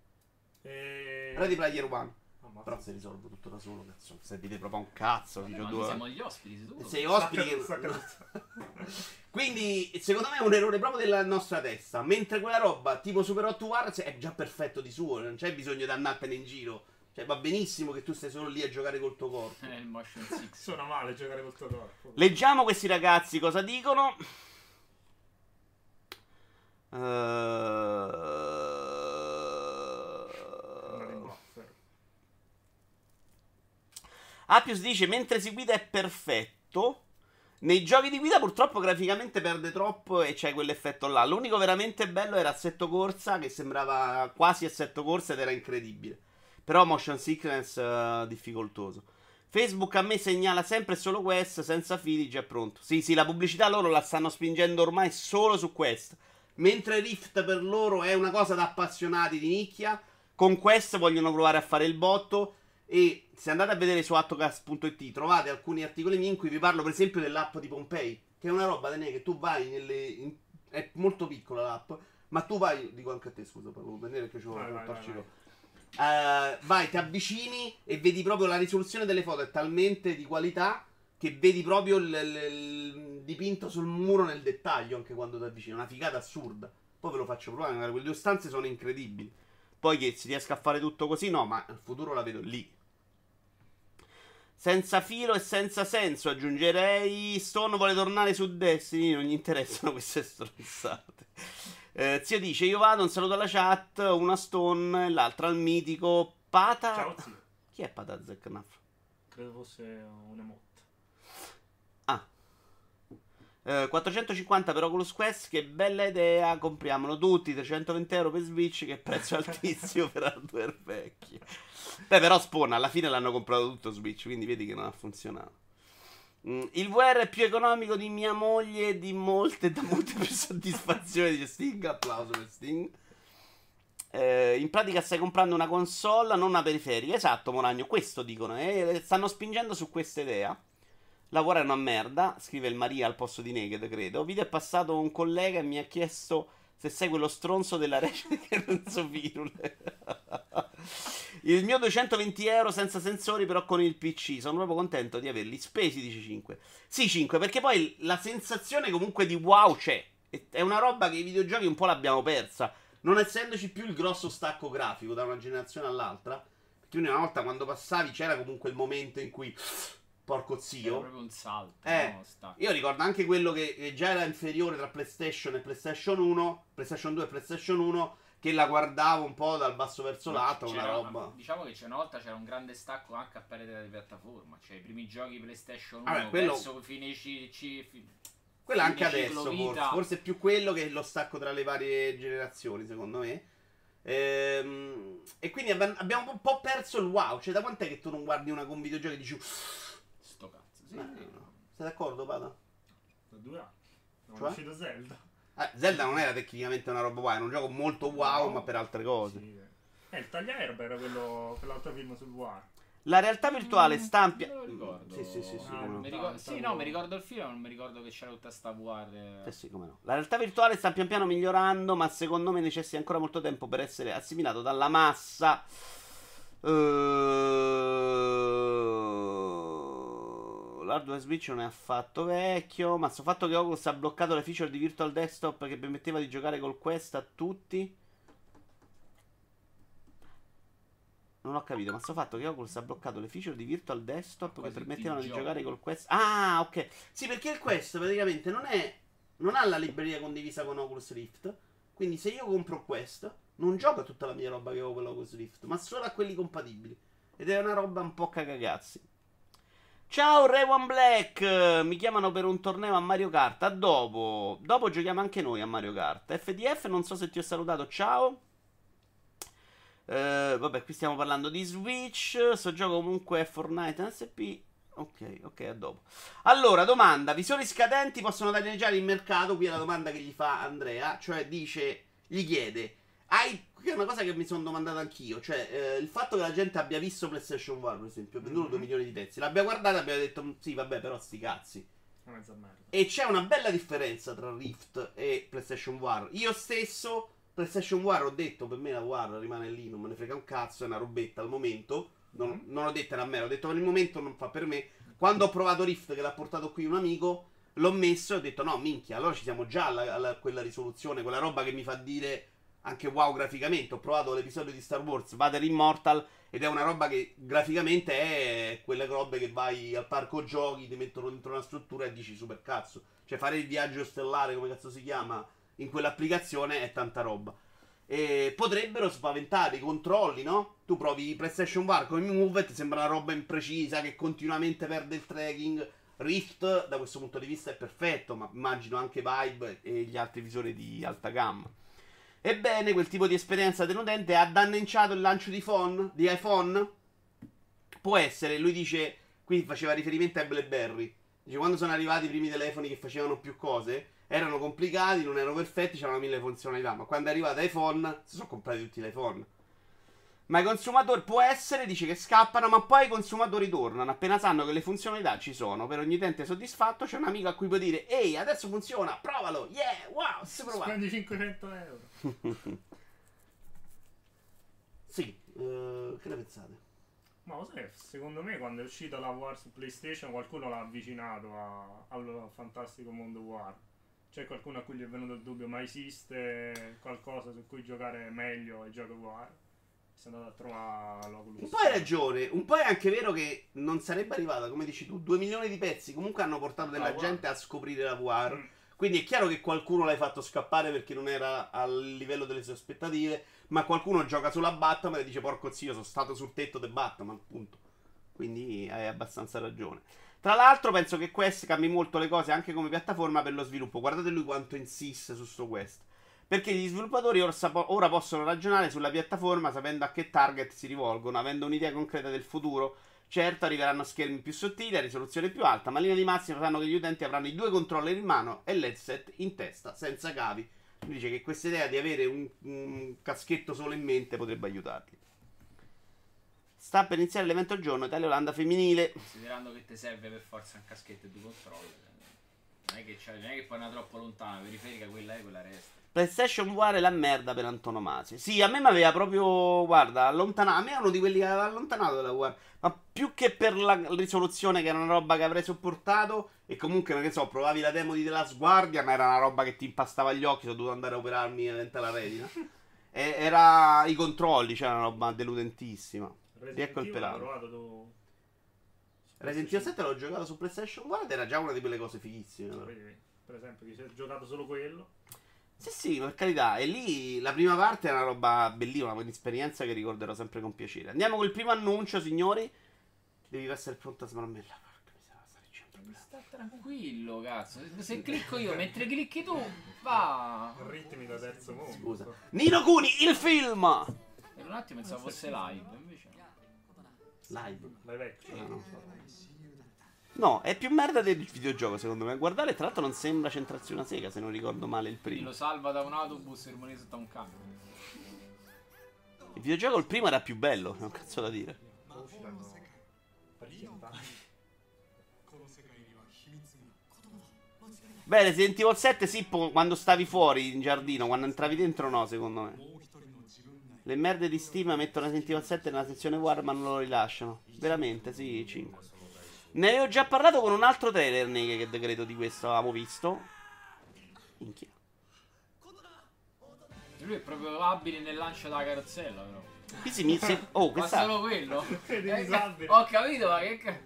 S3: E...
S1: Ready Player One.
S3: Ammazza.
S1: Però si risolve tutto da solo, cazzo. Servite proprio a un cazzo.
S2: Vabbè, ma
S1: due-
S2: siamo gli ospiti.
S1: Sei ospiti
S3: stacca-
S1: Quindi, secondo me è un errore proprio della nostra testa. Mentre quella roba, tipo Super 8 War, è già perfetto di suo. Non c'è bisogno di andartene in giro. Cioè, va benissimo che tu stai solo lì a giocare col tuo corpo.
S2: Il motion six.
S3: Suona male giocare col tuo corpo.
S1: Leggiamo questi ragazzi cosa dicono.
S3: Andare in
S1: Uh...
S3: buffer.
S1: Appius dice: Mentre si guida è perfetto. Nei giochi di guida purtroppo graficamente perde troppo e c'è quell'effetto là. L'unico veramente bello era Assetto Corsa che sembrava quasi Assetto Corsa ed era incredibile. Però motion sickness eh, difficoltoso. Facebook a me segnala sempre solo Quest senza fili già pronto. Sì, sì, la pubblicità loro la stanno spingendo ormai solo su Quest. Mentre Rift per loro è una cosa da appassionati di nicchia, con Quest vogliono provare a fare il botto e se andate a vedere su attocast.it trovate alcuni articoli miei in cui vi parlo per esempio dell'app di Pompei, che è una roba Dene, che tu vai nelle... in- è molto piccola l'app, ma tu vai, dico anche a te scusa, per vedere perché ci vuole
S3: vai,
S1: qua. Eh, vai, ti avvicini e vedi proprio la risoluzione delle foto è talmente di qualità che vedi proprio il, il- il dipinto sul muro nel dettaglio anche quando ti avvicini. Una figata assurda. Poi ve lo faccio provare, magari quelle due stanze sono incredibili. Poi che si riesca a fare tutto così, no, ma il futuro la vedo lì. Senza filo e senza senso, aggiungerei. Stone vuole tornare su Destiny. Non gli interessano queste stronzate. Eh, zio dice: Io vado, un saluto alla chat. Una Stone l'altra al mitico Pata.
S3: Ciao zio.
S1: Chi è Pata Zecknaff?
S3: Credo fosse un emote.
S1: Eh, 450 per Oculus Quest, che bella idea, compriamolo tutti, 320 euro per Switch, che prezzo altissimo per hardware vecchi. Beh, però Spawn, alla fine l'hanno comprato tutto Switch, quindi vedi che non ha funzionato. Mm, il VR è più economico di mia moglie e di molte, da molte più soddisfazioni, dice Sting, applauso per Sting. Eh, in pratica stai comprando una console, non una periferica. Esatto, Moragno, questo dicono. Eh, stanno spingendo su questa idea. Lavorare è una merda, scrive il Maria al posto di Naked, credo. Video è passato un collega e mi ha chiesto se sei quello stronzo della recita che Renzo Virule. il mio 220 euro senza sensori, però con il PC. Sono proprio contento di averli spesi, dice 5. Sì, 5, perché poi la sensazione comunque di wow c'è. È una roba che i videogiochi un po' l'abbiamo persa. Non essendoci più il grosso stacco grafico da una generazione all'altra. Perché una volta quando passavi c'era comunque il momento in cui porco
S2: Era
S1: zio.
S2: proprio un salto.
S1: Eh,
S2: no?
S1: Io ricordo anche quello che, che già era inferiore tra PlayStation e PlayStation 1, PlayStation 2 e PlayStation 1, che la guardavo un po' dal basso verso l'alto, una roba.
S2: Diciamo che c'è una volta c'era un grande stacco anche a parità di piattaforma. Cioè, i primi giochi PlayStation 1
S1: Vabbè, quello-
S2: verso fine ci, ci- fi-
S1: Quella anche adesso, forse. Forse è più quello che lo stacco tra le varie generazioni, secondo me. Ehm, e quindi abbiamo un po' perso il wow. Cioè, da quant'è che tu non guardi una con videogiochi e dici.
S2: Sì,
S1: "Ma
S2: sì.
S1: no". Sei d'accordo, Pada?
S3: Da due anni. Non
S1: Cioè?
S3: è uscito Zelda.
S1: Eh, Zelda non era tecnicamente una roba wow, era un gioco molto wow,
S3: No.
S1: ma per altre cose.
S3: Sì. Eh, il tagliaerba era quello, quell'altro film sul VR.
S1: La realtà virtuale
S2: Mm,
S1: stampi.
S2: non lo ricordo.
S1: Sì, sì, sì, sì,
S3: Ah,
S1: no.
S2: Mi ricor-
S3: Tanto-
S2: sì, no, mi ricordo il film, non mi ricordo che c'era tutta sta VR.
S1: Eh sì, come no. La realtà virtuale sta pian piano migliorando, ma secondo me necessita ancora molto tempo per essere assimilato dalla massa. Uh, L'hardware Switch non è affatto vecchio, ma sto fatto che Oculus ha bloccato le feature di Virtual Desktop che permetteva di giocare col Quest a tutti. Non ho capito, ma sto fatto che Oculus ha bloccato le feature di Virtual Desktop che
S2: Quasi
S1: permettevano di giocare col Quest. Ah, ok. Sì, perché il Quest praticamente non è. Non ha la libreria condivisa con Oculus Rift. Quindi se io compro Quest, non gioco a tutta la mia roba che ho con l'Oculus Rift, ma solo a quelli compatibili. Ed è una roba un po' cagagazzi. Ciao Rewan Black, mi chiamano per un torneo a Mario Kart. A dopo. Dopo giochiamo anche noi a Mario Kart. FDF, non so se ti ho salutato. Ciao. Eh, vabbè, qui stiamo parlando di Switch. Sto gioco comunque Fortnite SP. Ok, ok, a dopo. Allora, domanda: visori scadenti possono danneggiare il mercato? Qui è la domanda che gli fa Andrea. Cioè, dice, gli chiede: Hai. Qui è una cosa che mi sono domandato anch'io. Cioè, eh, il fatto che la gente abbia visto PlayStation 1, per esempio, ha venduto
S3: Mhm.
S1: 2 milioni di pezzi, l'abbia guardata e abbia detto: "Mm, Sì, vabbè, però sti cazzi. E c'è una bella differenza tra Rift e PlayStation VR. Io stesso, PlayStation VR, ho detto per me la VR rimane lì, non me ne frega un cazzo, è una robetta al momento. Non,
S3: Mhm.
S1: non l'ho detta a me, l'ho detto per il momento non fa per me. Quando ho provato Rift, che l'ha portato qui un amico, l'ho messo e ho detto no, minchia, allora ci siamo già alla- quella risoluzione, quella roba che mi fa dire anche wow graficamente. Ho provato l'episodio di Star Wars, Vader Immortal, ed è una roba che graficamente è quelle robe che vai al parco giochi, ti mettono dentro una struttura e dici super cazzo. Cioè fare il viaggio stellare, come cazzo si chiama, in quell'applicazione è tanta roba. E potrebbero spaventare i controlli, no? Tu provi PlayStation VR con il Move e ti sembra una roba imprecisa che continuamente perde il tracking. Rift da questo punto di vista è perfetto, ma immagino anche Vibe e gli altri visori di alta gamma. Ebbene, quel tipo di esperienza dell'utente ha danneggiato il lancio di, phone, di iPhone? Può essere, lui dice, qui faceva riferimento ai BlackBerry. Dice, quando sono arrivati i primi telefoni che facevano più cose, erano complicati, non erano perfetti, c'erano mille funzionalità, ma quando è arrivato iPhone, si sono comprati tutti l'iPhone. Ma i consumatori può essere, dice che scappano, ma poi i consumatori tornano appena sanno che le funzionalità ci sono. Per ogni utente soddisfatto c'è un amico a cui puoi dire Ehi, adesso funziona, provalo, yeah, wow, si prova.
S3: Spendi 500 euro.
S1: sì, eh, che ne pensate?
S3: Ma lo sai, secondo me quando è uscita la VR su PlayStation qualcuno l'ha avvicinato a- al fantastico mondo VR. C'è qualcuno a cui gli è venuto il dubbio, ma esiste qualcosa su cui giocare meglio ai giochi VR? Sei andato a trovare l'Oculus.
S1: Un po' hai ragione, un po' è anche vero che non sarebbe arrivata, come dici tu, 2 milioni di pezzi comunque hanno portato della
S3: La VR.
S1: gente a scoprire la VR.
S3: Mm.
S1: Quindi è chiaro che qualcuno l'hai fatto scappare perché non era al livello delle sue aspettative, ma qualcuno gioca sulla Batman e dice porco zio, sono stato sul tetto del Batman, punto. Quindi hai abbastanza ragione. Tra l'altro penso che Quest cambi molto le cose anche come piattaforma per lo sviluppo. Guardate lui quanto insiste su sto Quest. Perché gli sviluppatori ora, possono ragionare sulla piattaforma sapendo a che target si rivolgono, avendo un'idea concreta del futuro. Certo, arriveranno schermi più sottili, a risoluzione più alta, ma in linea di massima sanno che gli utenti avranno i due controller in mano e l'headset in testa, senza cavi. Dice che questa idea di avere un, un caschetto solo in mente potrebbe aiutarli. Sta per iniziare l'evento giorno Italia-Olanda femminile.
S2: Considerando che ti serve per forza un caschetto e due controller. Non è che, non è che poi una troppo lontana, periferica quella è, quella resta.
S1: PlayStation VR è la merda per antonomasia. Sì, a me mi aveva proprio, guarda, allontanato. A me è uno di quelli che aveva allontanato dalla VR. Ma più che per la risoluzione, che era una roba che avrei sopportato. E comunque, che so, provavi la demo di The Last Guardian, ma era una roba che ti impastava gli occhi. Sono dovuto andare a operarmi dentro la retina. e era i controlli, c'era una roba deludentissima.
S3: Resident
S1: Ecco il pelato. Resident Evil 7 l'ho giocato su PlayStation 4 ed era già una di quelle cose fighissime.
S3: Per esempio, chi si è giocato solo quello.
S1: Sì, sì, per carità. E lì la prima parte è una roba bellissima, un'esperienza che ricorderò sempre con piacere. Andiamo col primo annuncio, signori. Devi essere pronto a smarmella. Porca miseria, sta un problema.
S2: tranquillo, cazzo. Se- clicco io mentre clicchi tu, va.
S3: Ritmi da terzo mondo.
S1: Scusa. Nino Cuni, il film!
S2: Per un attimo pensavo fosse live, invece. no.
S1: Live.
S3: Dai vecchio.
S1: Ah, no. No, è più merda del videogioco, secondo me. Guardare, tra l'altro, non sembra centrarsi una sega, se non ricordo male il primo.
S2: lo salva da un autobus e rimane sotto un camion.
S1: Il videogioco, il primo, era più bello, non cazzo da dire. Beh, Resident Evil 7 sì, quando stavi fuori in giardino, quando entravi dentro no, secondo me. Le merde di Steam mettono Resident Evil 7 nella sezione War ma non lo rilasciano. Veramente, sì, 5. Ne avevo già parlato con un altro trailer che decreto di questo, avevamo visto. Minchia.
S2: Lui è proprio abile nel lancio della carrozzella, però.
S1: Qui si se- Oh,
S2: Ma
S1: questa
S2: solo quello? Eh, ho capito, ma che ca-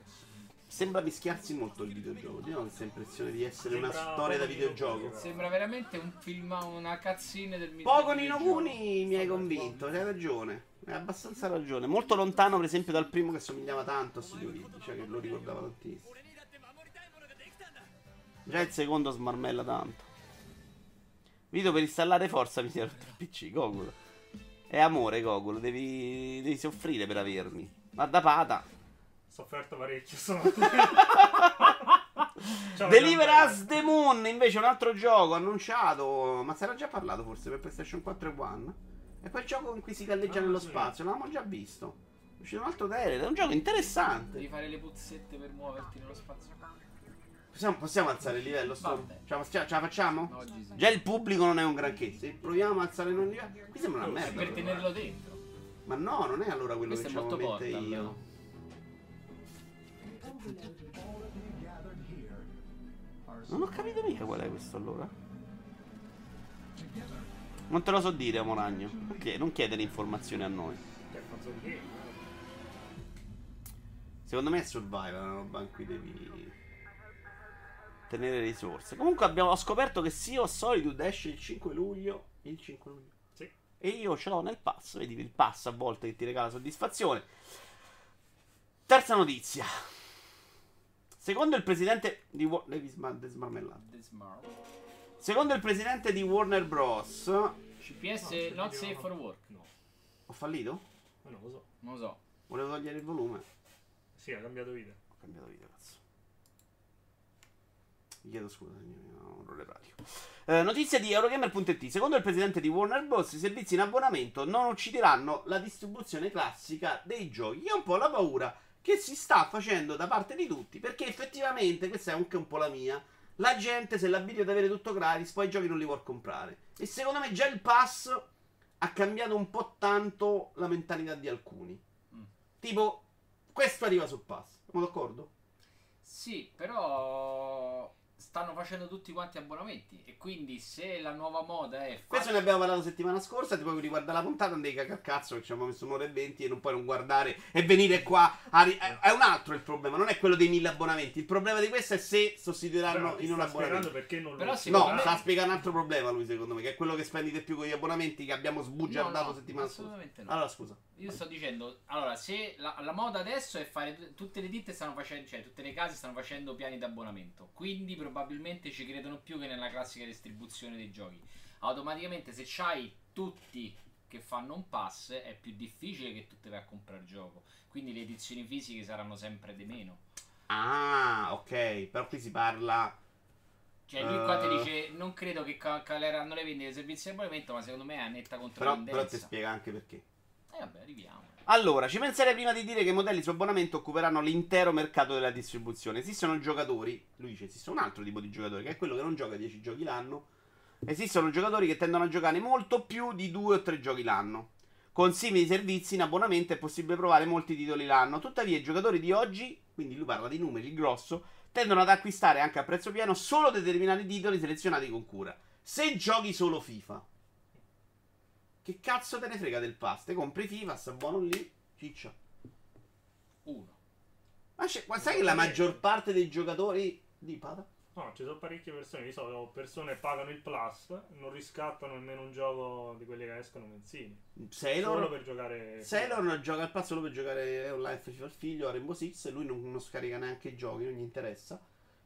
S1: sembra mischiarsi molto il videogioco. Io ho questa impressione di essere una
S3: Sembra
S1: storia da videogioco.
S2: Sembra veramente un film, una cazzina del.
S1: Poco Nino. Kuni mi hai convinto, hai ragione. Hai abbastanza ragione. Molto lontano, per esempio, dal primo che somigliava tanto a Studio Ghibli, cioè che lo ricordava tantissimo. Già il secondo smarmella tanto. Video per installare forza mi si è rotto il PC, Gogol. È amore, Gogol, devi, devi soffrire per avermi. Guarda pata.
S3: Sofferto parecchio sono. Ciao,
S1: Deliver. Us the Moon, invece un altro gioco annunciato, ma si era già parlato forse per PlayStation 4 e One. È quel gioco in cui si galleggia
S3: Ah,
S1: nello
S3: sì.
S1: spazio, l'avevamo già visto. È uscito un altro trailer, è un gioco interessante.
S2: Devi fare le puzzette per muoverti nello spazio.
S1: Possiamo, possiamo alzare il livello, sto? Ce la, ce la facciamo?
S2: No, oggi sì.
S1: Già il pubblico non è un granché, se proviamo a alzare il livello... Qui sembra una
S2: È
S1: merda.
S2: per tenerlo dentro.
S1: Ma no, non è allora quello
S2: Questo
S1: che ci
S2: portal.
S1: io. Non ho capito mica qual è questo allora. Non te lo so dire, Amoragno. Perché non chiedere informazioni a noi. Secondo me è survival, una roba in cui devi tenere risorse. Comunque abbiamo scoperto che Sea of Solitude esce il 5 luglio. Il 5 luglio.
S3: Sì.
S1: E io ce l'ho nel pass, vedi il pass a volte che ti regala soddisfazione. Terza notizia. Secondo il presidente di Wa- devi sma- smarmellare.
S2: The Smart.
S1: Secondo il presidente di Warner Bros.
S2: CPS
S3: No,
S2: not safe for work.
S3: No,
S1: Ho fallito?
S3: ma non lo so.
S2: Non lo so.
S1: Volevo togliere il volume.
S3: Sì, ha cambiato video.
S1: Ho cambiato video, cazzo. Vi chiedo scusa, non ho le radio. Eh, notizia di Eurogamer.it. Secondo il presidente di Warner Bros. i servizi in abbonamento non uccideranno la distribuzione classica dei giochi. Io ho un po' la paura che si sta facendo da parte di tutti, perché effettivamente, questa è anche un po' la mia, la gente se l'abbidia ad avere tutto gratis, poi i giochi non li vuole comprare. E secondo me già il pass ha cambiato un po' tanto la mentalità di alcuni.
S2: Mm.
S1: Tipo, questo arriva sul pass. Siamo d'accordo?
S2: Sì, però stanno facendo tutti quanti abbonamenti. E quindi se la nuova moda è.
S1: Questo ne abbiamo parlato settimana scorsa. Ti puoi riguardare la puntata, non devi cagare cazzo che ci abbiamo messo un'ora e venti e non puoi non guardare e venire qua. a ri- è un altro il problema, non è quello dei mille abbonamenti. Il problema di questo è se sostituiranno in un abbonamento.
S3: perché non
S2: Però
S3: lo
S1: No, sta spiegando un altro problema lui, secondo me, che è quello che spendi di più con gli abbonamenti che abbiamo sbugiardato
S2: No, no,
S1: settimana scorsa.
S2: assolutamente no.
S1: Allora, scusa.
S2: Io sto dicendo, allora, se la, la moda adesso è fare tutte le ditte stanno facendo, cioè tutte le case stanno facendo piani di abbonamento, quindi probabilmente ci credono più che nella classica distribuzione dei giochi. Automaticamente se c'hai tutti che fanno un pass è più difficile che tu te vai a comprare il gioco, quindi le edizioni fisiche saranno sempre di meno.
S1: Ah, ok. Però qui si parla.
S2: Cioè lui qua ti
S1: Eh.
S2: dice non credo che ca- caleranno le vendite dei servizi di abbonamento, ma secondo me è a netta
S1: Però,
S2: controtendenza.
S1: però ti spiega anche perché.
S2: E vabbè, arriviamo.
S1: Allora, ci penserei prima di dire che i modelli su abbonamento occuperanno l'intero mercato della distribuzione. Esistono giocatori, lui dice esiste un altro tipo di giocatore, che è quello che non gioca 10 giochi l'anno. Esistono giocatori che tendono a giocare molto più di 2 o 3 giochi l'anno. Con simili servizi in abbonamento è possibile provare molti titoli l'anno. Tuttavia i giocatori di oggi, quindi lui parla di numeri, il grosso, tendono ad acquistare anche a prezzo pieno solo determinati titoli selezionati con cura. Se giochi solo FIFA, che cazzo te ne frega del pass? Te compri FIFA, sta buono lì, ciccia.
S2: Uno.
S1: Ma c'è- ma sai che la maggior parte dei giocatori di Pada?
S3: No, ci sono parecchie persone, di solito persone pagano il plus, non riscattano nemmeno un gioco di quelli che escono mensili. Solo
S1: Sailor,
S3: per giocare.
S1: Sailor gioca al pass solo per giocare online FIFA al figlio, a Rainbow Six, lui non, non scarica neanche i giochi, non gli interessa.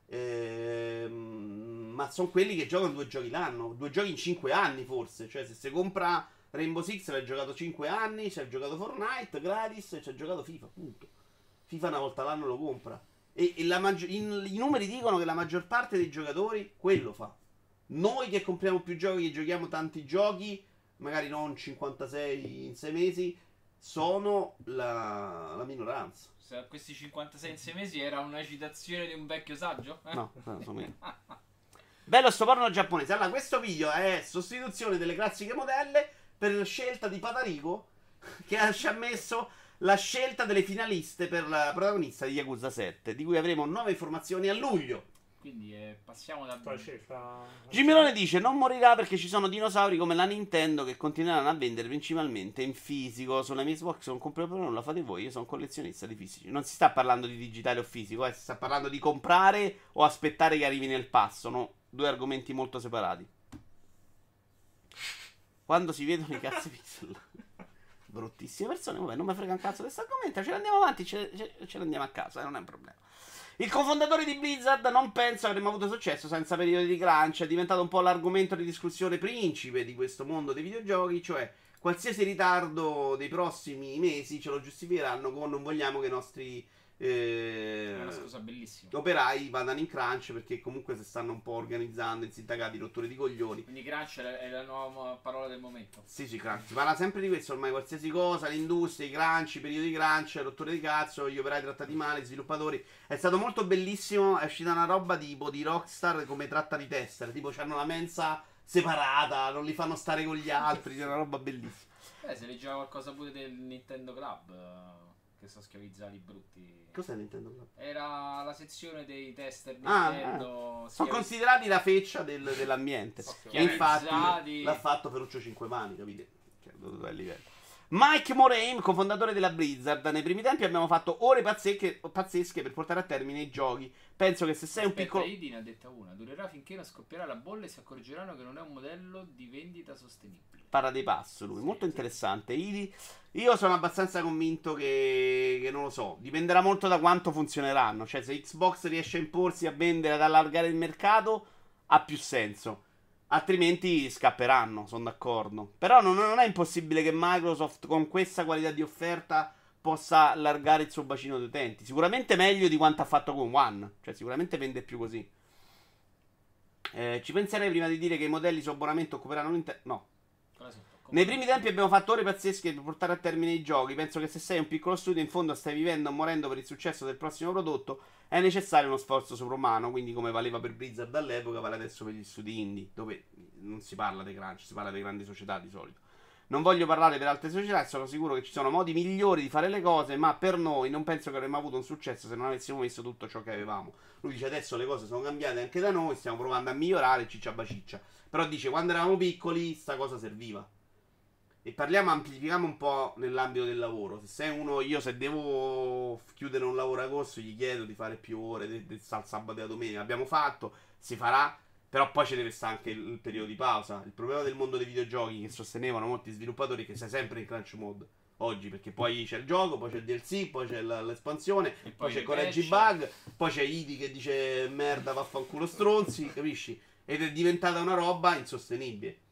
S1: Ehm, ma sono quelli che giocano due giochi l'anno, due giochi in cinque anni forse. Cioè, se si compra Rainbow Six l'hai giocato 5 anni, ci hai giocato Fortnite gratis e ci hai giocato FIFA, punto. FIFA una volta l'anno lo compra. E, e la maggior- in- i numeri dicono che la maggior parte dei giocatori quello fa. Noi che compriamo più giochi, che giochiamo tanti giochi, magari non 56 in 6 mesi, sono la, la minoranza.
S2: Se questi 56 in 6 mesi era una citazione di un vecchio saggio? Eh?
S1: No, no, sono meno. Bello sto porno giapponese. Allora, questo video è sostituzione delle classiche modelle per scelta di Patarico che ha- ci ha messo la scelta delle finaliste per la protagonista di Yakuza 7, di cui avremo nuove informazioni a luglio.
S2: Quindi eh, passiamo da.
S1: Gimmelone dice: Non morirà perché ci sono dinosauri come la Nintendo che continueranno a vendere principalmente in fisico. Sulla mia Xbox non compro proprio nulla, fate voi. Io sono collezionista di fisici. Non si sta parlando di digitale o fisico, eh, si sta parlando di comprare o aspettare che arrivi nel passo. Sono due argomenti molto separati. Quando si vedono i cazzi pixel. Bruttissime persone, vabbè, non mi frega un cazzo di questo argomento. Ce ne andiamo avanti, ce, ce- ce ne a casa, eh, non è un problema. Il cofondatore di Blizzard non pensa avremmo avuto successo senza periodi di crunch. È diventato un po' l'argomento di discussione principe di questo mondo dei videogiochi. Cioè, qualsiasi ritardo dei prossimi mesi ce lo giustificheranno con non vogliamo che i nostri eh,
S2: È una scusa bellissima.
S1: operai vadano in crunch perché comunque si stanno un po' organizzando in sindacati, rotture di coglioni.
S2: Quindi crunch è la nuova parola del momento.
S1: Sì, sì, crunch. Si parla sempre di questo ormai, qualsiasi cosa, l'industria, i crunch, i periodi di crunch, rotture di cazzo, gli operai trattati male, gli sviluppatori. È stato molto bellissimo, è uscita una roba tipo di Rockstar come tratta di tester, tipo hanno la mensa separata, non li fanno stare con gli altri, è una roba bellissima.
S2: Eh, se leggeva qualcosa pure del Nintendo Club, eh, che sono schiavizzati brutti.
S1: Cos'è Nintendo Club?
S2: Era la sezione dei tester
S1: Ah,
S2: Nintendo.
S1: Sono considerati la feccia del- dell'ambiente. E infatti l'ha fatto Ferruccio Cinquemani, capite? Cioè, dove è il livello. Mike Moraim, cofondatore della Blizzard, nei primi tempi abbiamo fatto ore pazzesche, pazzesche per portare a termine i giochi. Penso che se sei un
S2: Aspetta,
S1: piccolo...
S2: Idi ne ha detta una. Durerà finché non scoppierà la bolla e si accorgeranno che non è un modello di vendita sostenibile.
S1: Para dei passo lui,
S2: Sì,
S1: molto
S2: sì.
S1: interessante. Idi, io sono abbastanza convinto che, che non lo so, dipenderà molto da quanto funzioneranno. Cioè, se Xbox riesce a imporsi a vendere, ad allargare il mercato, ha più senso. Altrimenti scapperanno, sono d'accordo. Però non, non è impossibile che Microsoft con questa qualità di offerta possa allargare il suo bacino di utenti. Sicuramente meglio di quanto ha fatto con One. Cioè, sicuramente vende più così. Eh, ci penserei prima di dire che i modelli su abbonamento occuperanno l'intero. No, nei primi tempi abbiamo fatto ore pazzesche per portare a termine i giochi. Penso che se sei un piccolo studio, in fondo stai vivendo o morendo per il successo del prossimo prodotto, è necessario uno sforzo sovrumano. Quindi, come valeva per Blizzard all'epoca, vale adesso per gli studi indie, dove non si parla dei crunch, si parla delle grandi società di solito. Non voglio parlare per altre società, sono sicuro che ci sono modi migliori di fare le cose, ma per noi non penso che avremmo avuto un successo se non avessimo messo tutto ciò che avevamo. Lui dice adesso le cose sono cambiate anche da noi, stiamo provando a migliorare, ciccia baciccia. Però dice quando eravamo piccoli sta cosa serviva. E parliamo, amplifichiamo un po' nell'ambito del lavoro. Se sei uno, io se devo chiudere un lavoro a agosto, gli chiedo di fare più ore del de, sabato e la domenica. Abbiamo fatto, si farà, però poi ci deve stare anche il, il, periodo di pausa. Il problema del mondo dei videogiochi che sostenevano molti sviluppatori è che sei sempre in crunch mode oggi perché poi c'è il gioco, poi c'è il DLC, poi c'è l'espansione, poi, poi c'è correggi bug, poi c'è Idi che dice merda vaffanculo stronzi, capisci? Ed è diventata una roba insostenibile.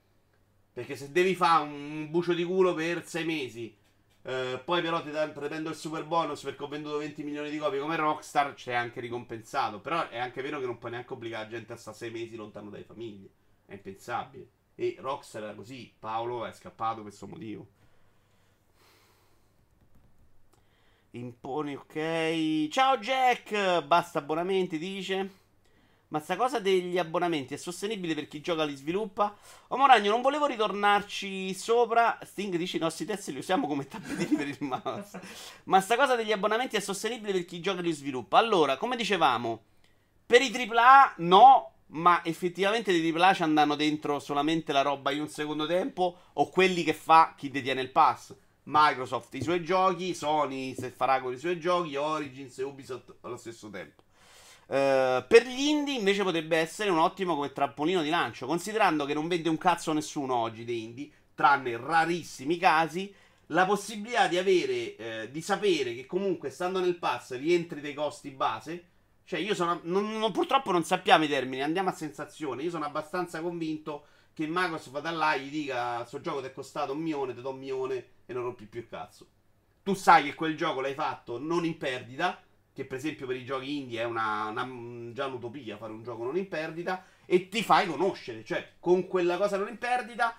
S1: Perché se devi fare un bucio di culo per sei mesi, eh, poi però ti prendo il super bonus perché ho venduto 20 milioni di copie come Rockstar, c'è anche ricompensato. Però è anche vero che non puoi neanche obbligare la gente a stare sei mesi lontano dalle famiglie. È impensabile. E Rockstar era così, Paolo è scappato per questo motivo. Imponi, ok. Ciao Jack, basta abbonamenti, dice. Ma sta cosa degli abbonamenti è sostenibile per chi gioca li sviluppa? Oh Moragno, non volevo ritornarci sopra. Sting dice i nostri test li usiamo come tappetini per il mouse. Ma sta cosa degli abbonamenti è sostenibile per chi gioca li sviluppa? Allora, come dicevamo, per i AAA no, ma effettivamente i AAA ci andranno dentro solamente la roba in un secondo tempo o quelli che fa chi detiene il pass. Microsoft i suoi giochi, Sony se farà con i suoi giochi, Origins e Ubisoft allo stesso tempo. Uh, per gli indie invece potrebbe essere un ottimo come trampolino di lancio, considerando che non vende un cazzo nessuno oggi dei indie, tranne rarissimi casi, la possibilità di avere, eh, di sapere che comunque stando nel pass rientri dei costi base. Cioè, io sono. Non, non, purtroppo non sappiamo i termini, andiamo a sensazione. Io sono abbastanza convinto che Microsoft vada là e gli dica: Questo gioco ti è costato un milione, ti do un milione e non rompi più il cazzo. Tu sai che quel gioco l'hai fatto non in perdita che per esempio per i giochi indie è una, una, già un'utopia fare un gioco non in perdita, e ti fai conoscere, cioè con quella cosa non in perdita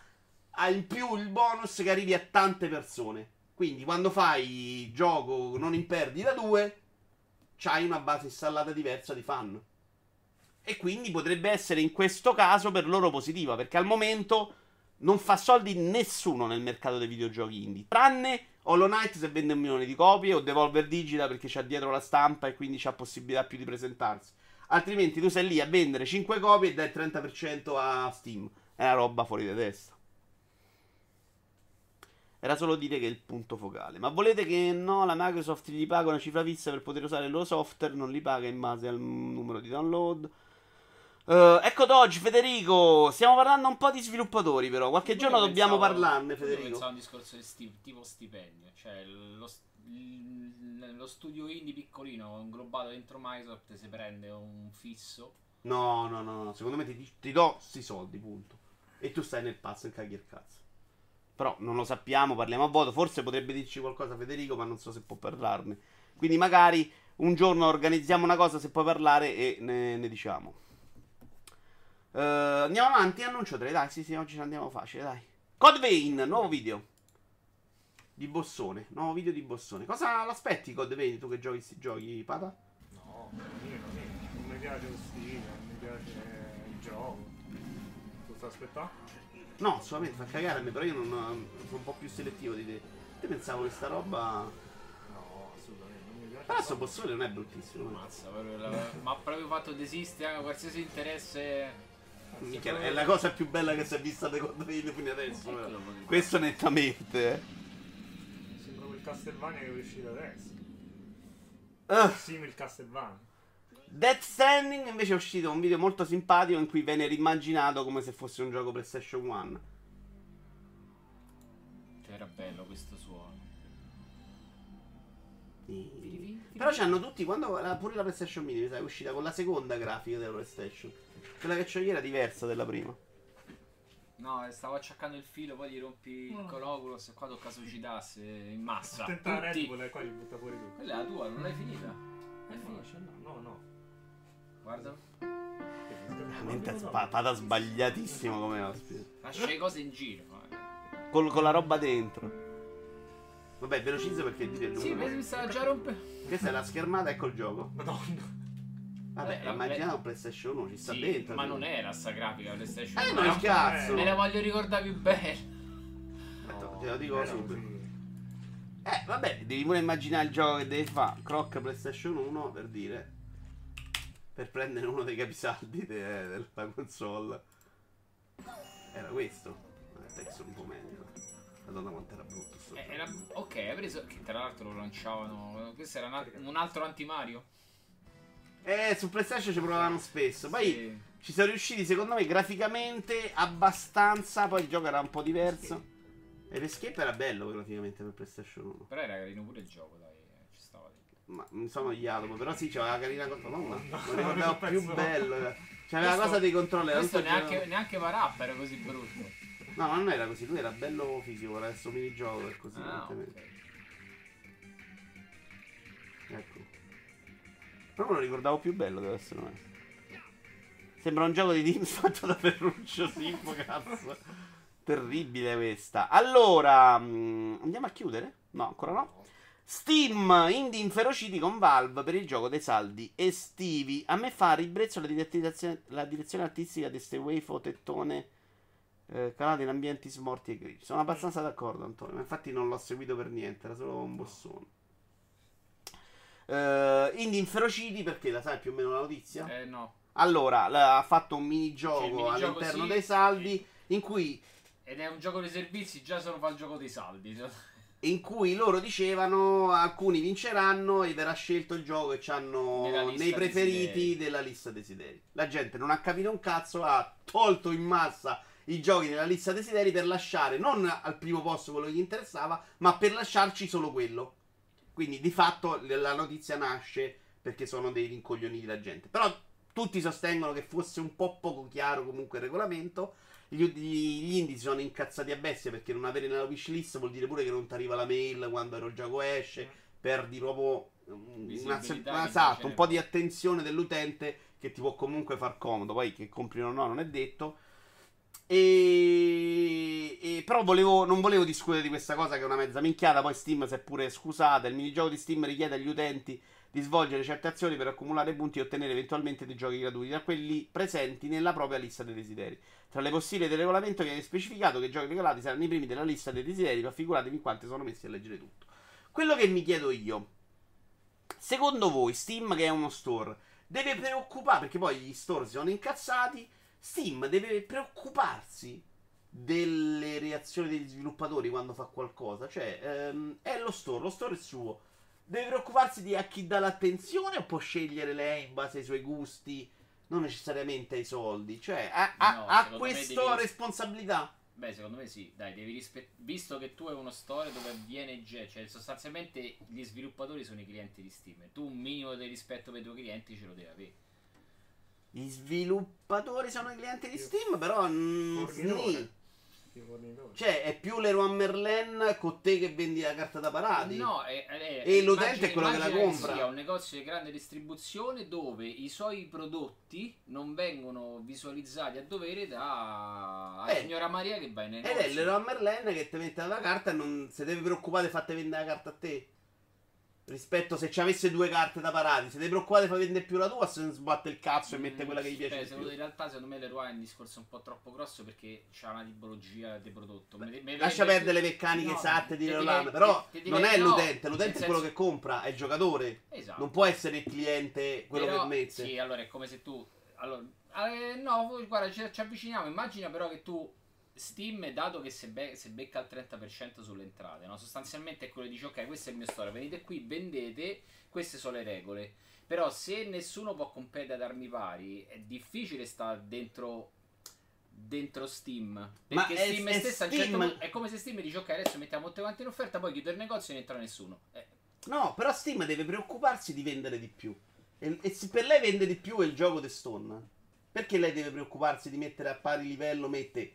S1: hai in più il bonus che arrivi a tante persone. Quindi quando fai gioco non in perdita 2, c'hai una base installata diversa di fan. E quindi potrebbe essere in questo caso per loro positiva, perché al momento non fa soldi nessuno nel mercato dei videogiochi indie, tranne Hollow Knight se vende un milione di copie o Devolver Digital perché c'ha dietro la stampa e quindi c'ha possibilità più di presentarsi. Altrimenti tu sei lì a vendere 5 copie e dai il 30% a Steam. È una roba fuori di testa. Era solo dire che è il punto focale. Ma volete che no, la Microsoft gli paga una cifra fissa per poter usare il loro software, non li paga in base al numero di download. Uh, ecco Dodge, Federico. Stiamo parlando un po' di sviluppatori, però. Qualche io giorno dobbiamo parlarne, Federico.
S2: Pensavo a un discorso di sti- tipo stipendio. Cioè, lo, lo, studio indie piccolino inglobato dentro Microsoft si prende un fisso.
S1: No, no, no, no. Secondo me ti, ti do sti soldi, punto. E tu stai nel pazzo e caghi il cazzo. Però non lo sappiamo, parliamo a voto. Forse potrebbe dirci qualcosa Federico, ma non so se può parlarne. Quindi magari un giorno organizziamo una cosa se puoi parlare e ne, ne diciamo. Uh, andiamo avanti, annuncio 3, dai, sì, sì, oggi ci andiamo facile, dai. Code Vein, nuovo video. Di Bossone, nuovo video di Bossone. Cosa l'aspetti Code Vein, tu che giochi questi giochi, Pata?
S3: No, io non, non mi piace lo stile, non mi piace il gioco. Tu stai aspettando?
S1: No, assolutamente, fa cagare a me, però io non, sono un po' più selettivo di te. Te pensavo che sta roba...
S3: No, assolutamente, non mi piace.
S1: Però sto Bossone non è bruttissimo.
S2: Mazza, ma ha proprio fatto desistere qualsiasi interesse
S1: Mica, è la cosa più bella che si è vista da Godwin fino adesso. Questo nettamente. Eh.
S3: Sembra quel Castlevania che è uscito adesso. Uh. Simil Castlevania.
S1: Death Stranding invece è uscito un video molto simpatico in cui viene rimmaginato come se fosse un gioco PlayStation 1.
S2: Cioè era bello questo suono.
S1: Sì. Però c'hanno tutti, quando pure la PlayStation Mini è uscita con la seconda grafica della PlayStation. Quella che c'ho io era diversa della prima.
S2: No, stavo acciaccando il filo, poi gli rompi il coloculos e qua tocca suicidarsi in massa.
S3: Attenta Red Bull e qua gli butta fuori tutto.
S2: Quella è la tua, non l'hai finita?
S3: È finita? No, no, no.
S2: Guarda.
S1: Veramente spada sbagliatissimo come ospite.
S2: Lascia le cose in giro.
S1: Con, con la roba dentro. Vabbè, velocizzo perché dire il
S2: numero. Sì, mi stava già rompendo.
S1: Questa è la schermata, ecco il gioco.
S3: Madonna.
S1: Vabbè, eh, immaginavo PlayStation 1 ci sta
S2: sì,
S1: dentro.
S2: Ma non era sta grafica PlayStation 1.
S1: Eh, ma il cazzo!
S2: Me la voglio ricordare più bene.
S1: Aspetta, te lo dico subito. Eh, vabbè, devi pure immaginare il gioco che devi fare. Croc PlayStation 1 per dire. Per prendere uno dei capisaldi de- della console. Era questo. Eh, testo un po' meglio. Madonna quanto era brutto
S2: Eh, era- ok, hai preso. Che tra l'altro lo lanciavano. Questo era un, un altro anti-Mario?
S1: Eh, su PlayStation ci provavano spesso. Poi
S2: Sì.
S1: ci sono riusciti, secondo me, graficamente abbastanza. Poi il gioco era un po' diverso. E l'escape era bello graficamente per PlayStation 1.
S2: Però era carino pure il gioco, dai. eh, Ci stava dentro.
S1: Ma mi sono iato, però sì, c'aveva la carina cosa. No, no, lo ricordavo
S3: non
S1: più
S3: penso.
S1: bello. C'aveva la
S2: Questo-
S1: cosa dei controller.
S2: Questo
S1: non
S2: neanche,
S1: già-
S2: neanche Varappa era così brutto.
S1: No, non era così, lui era bello fisico, era questo minigioco per così.
S2: Ah,
S1: Però me lo ricordavo più bello, deve essere onesto. Sembra un gioco di Teams fatto da Ferruccio Simo, cazzo. Terribile questa. Allora, mm, andiamo a chiudere? No, ancora no. Steam, indie inferociti con Valve per il gioco dei saldi estivi. A me fa ribrezzo la direzione, la direzione artistica di ste wave fotettone eh, calate in ambienti smorti e grigi. Sono abbastanza d'accordo, Antonio. Infatti non l'ho seguito per niente, era solo un bossone. Eh, indie inferociti perché la sai più o meno la notizia?
S2: Eh no.
S1: Allora, la- ha fatto un
S2: Sì,
S1: minigioco
S2: minigioco
S1: all'interno
S2: sì.
S1: dei saldi in cui
S2: Ed è un gioco di servizi, già solo fa il gioco dei saldi.
S1: in cui loro dicevano alcuni vinceranno e verrà scelto il gioco che hanno nei preferiti
S2: desideri.
S1: della lista desideri. La gente non ha capito un cazzo, ha tolto in massa i giochi nella lista desideri per lasciare non al primo posto quello che gli interessava, ma per lasciarci solo quello. Quindi di fatto la notizia nasce perché sono dei rincoglioniti la gente. Però tutti sostengono che fosse un po' poco chiaro comunque il regolamento. Gli, gli, gli indie si sono incazzati a bestia perché non avere nella wishlist vuol dire pure che non ti arriva la mail quando il gioco esce. Perdi proprio mm, una, una- esatto, un po' di attenzione dell'utente che ti può comunque far comodo. Poi che comprino o no non è detto. E, e- però volevo, non volevo discutere di questa cosa che è una mezza minchiata. Poi Steam si è pure scusata. Il minigioco di Steam richiede agli utenti di svolgere certe azioni per accumulare punti e ottenere eventualmente dei giochi gratuiti da quelli presenti nella propria lista dei desideri. Tra le possibili del regolamento viene specificato che i giochi regalati saranno i primi della lista dei desideri, ma figuratevi in quanti sono messi a leggere tutto. Quello che mi chiedo io, secondo voi Steam che è uno store deve preoccupare, perché poi gli store si sono incazzati, Steam deve preoccuparsi delle reazioni degli sviluppatori quando fa qualcosa, cioè ehm, è lo store, lo store è suo. Deve preoccuparsi di a chi dà l'attenzione o può scegliere lei in base ai suoi gusti, non necessariamente ai soldi? Cioè, ha, ha-
S2: No,
S1: ha
S2: me
S1: questa
S2: devi-
S1: responsabilità?
S2: Beh, secondo me sì, dai, devi rispettare. Visto che tu hai uno store dove viene ge- cioè sostanzialmente gli sviluppatori sono i clienti di Steam. Tu un minimo di rispetto per i tuoi clienti ce lo devi avere.
S1: Gli sviluppatori sono i clienti di Steam, però... mm. Cioè, è più Leroy Merlin con te che vendi la carta da parati.
S2: No, è, è-
S1: E l'utente è quello che la compra.
S2: sia un negozio di grande distribuzione dove i suoi prodotti non vengono visualizzati a dovere da
S1: Eh.
S2: signora Maria che va in
S1: Ed
S2: negozio.
S1: è Leroy Merlin che ti mette la carta e non si deve preoccupare di farti vendere la carta a te. Rispetto se ci avesse due carte da parati, si deve preoccupare di far vendere più la tua, se non sbatte il cazzo e mette quella che gli piace
S2: Beh, secondo- in realtà, secondo me, Leroy è un discorso un po' troppo grosso perché c'ha una tipologia di prodotto. Me- me-
S1: Lascia perdere le meccaniche
S2: no,
S1: esatte di Leroy però
S2: ti- ti
S1: non è
S2: no,
S1: l'utente, l'utente è quello
S2: senso-
S1: che compra, è il giocatore.
S2: Esatto.
S1: Non può essere il cliente quello
S2: Però,
S1: che mette.
S2: Sì, allora è come se tu. Allora, eh, no, guarda, ci, ci avviciniamo. Immagina però che tu. Steam, dato che se, be- se becca il 30% sulle entrate, no? sostanzialmente è quello che dice: Ok, questo è il mio store, venite qui, vendete, queste sono le regole. Però se nessuno può competere ad armi pari, è difficile stare dentro. Dentro Steam perché
S1: Ma è-
S2: Steam
S1: è
S2: stessa certo
S1: Steam-
S2: punto- è come se Steam dice ok adesso mettiamo tutte quante in offerta poi chiudo il negozio e non entra nessuno Eh,
S1: No, però Steam deve preoccuparsi di vendere di più. E, e se per lei vende di più è il gioco di Stone. Perché lei deve preoccuparsi di mettere a pari livello mette?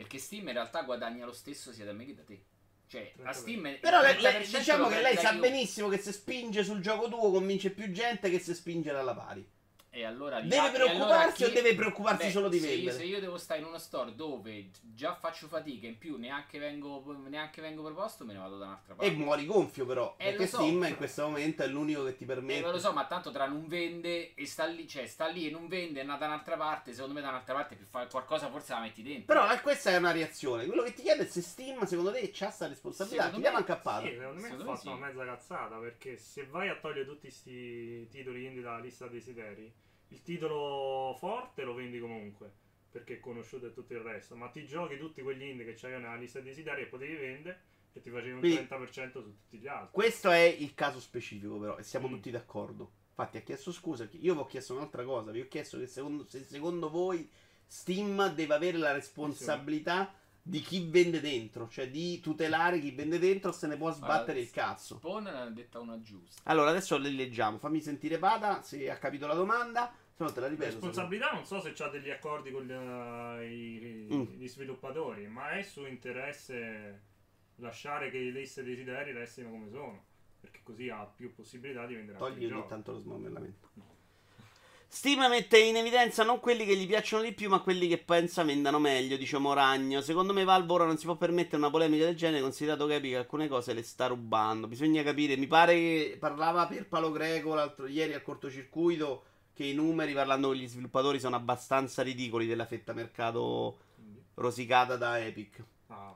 S2: Perché Steam in realtà guadagna lo stesso sia da me che da te. Cioè, a Steam il
S1: Però lei,
S2: 30%
S1: diciamo che lei sa
S2: chiunque.
S1: benissimo che se spinge sul gioco tuo convince più gente che se spinge dalla pari.
S2: E allora
S1: Deve
S2: e allora
S1: preoccuparsi
S2: chi-
S1: o deve preoccuparsi
S2: Beh,
S1: solo di vendere?
S2: se io devo stare in uno store dove già faccio fatica, in più neanche vengo, neanche vengo proposto, me ne vado da un'altra parte.
S1: E muori gonfio però,
S2: Eh,
S1: perché
S2: so.
S1: Steam in questo momento è l'unico che ti
S2: Eh,
S1: permette.
S2: lo so, ma tanto tra non vende e sta lì, cioè sta lì e non vende, è andata da un'altra parte. Secondo me da un'altra parte più fare qualcosa forse la metti dentro.
S1: Però eh, questa è una reazione. Quello che ti chiedo è se Steam, secondo te, c'ha sta responsabilità.
S2: Secondo
S1: Chiudiamo
S2: me
S1: anche a Pada.
S3: Sì, secondo me ha
S2: Secondo me
S3: fatto
S2: sì.
S3: una mezza cazzata perché se vai a togliere tutti questi titoli indie dalla lista desideri, il titolo forte lo vendi comunque perché è conosciuto e tutto il resto, ma ti giochi tutti quegli indie che c'hai nella lista desideri e potevi vendere e ti facevi un
S1: Quindi-
S3: 30% su tutti gli altri.
S1: Questo è il caso specifico, però, e siamo
S3: Mm.
S1: tutti d'accordo. Infatti, ha chiesto scusa. Io vi ho chiesto un'altra cosa. Vi ho chiesto che secondo, se secondo voi Steam deve avere la responsabilità di chi vende dentro, cioè di tutelare chi vende dentro, se ne può sbattere
S2: Allora,
S1: il cazzo.
S2: Spawn ne ha detta una giusta.
S1: Allora, adesso le leggiamo. Fammi sentire Pada se ha capito la domanda. Se no te la ripeto. se no-
S3: Responsabilità non so se c'ha degli accordi con gli, eh, i-
S1: Mm.
S3: gli sviluppatori, ma è su interesse lasciare che le liste desideri restino come sono, perché così ha più possibilità di vendere altri
S1: Togli ogni
S3: giochi.
S1: tanto lo smarmellamento. Steam mette in evidenza non quelli che gli piacciono di più, ma quelli che pensa vendano meglio, dice Moragno. Secondo me Valve ora non si può permettere una polemica del genere, considerato che Epic alcune cose le sta rubando. Bisogna capire, mi pare che parlava per Palo Greco l'altro ieri al cortocircuito che i numeri parlando con gli sviluppatori sono abbastanza ridicoli della fetta mercato rosicata da Epic.
S3: ah,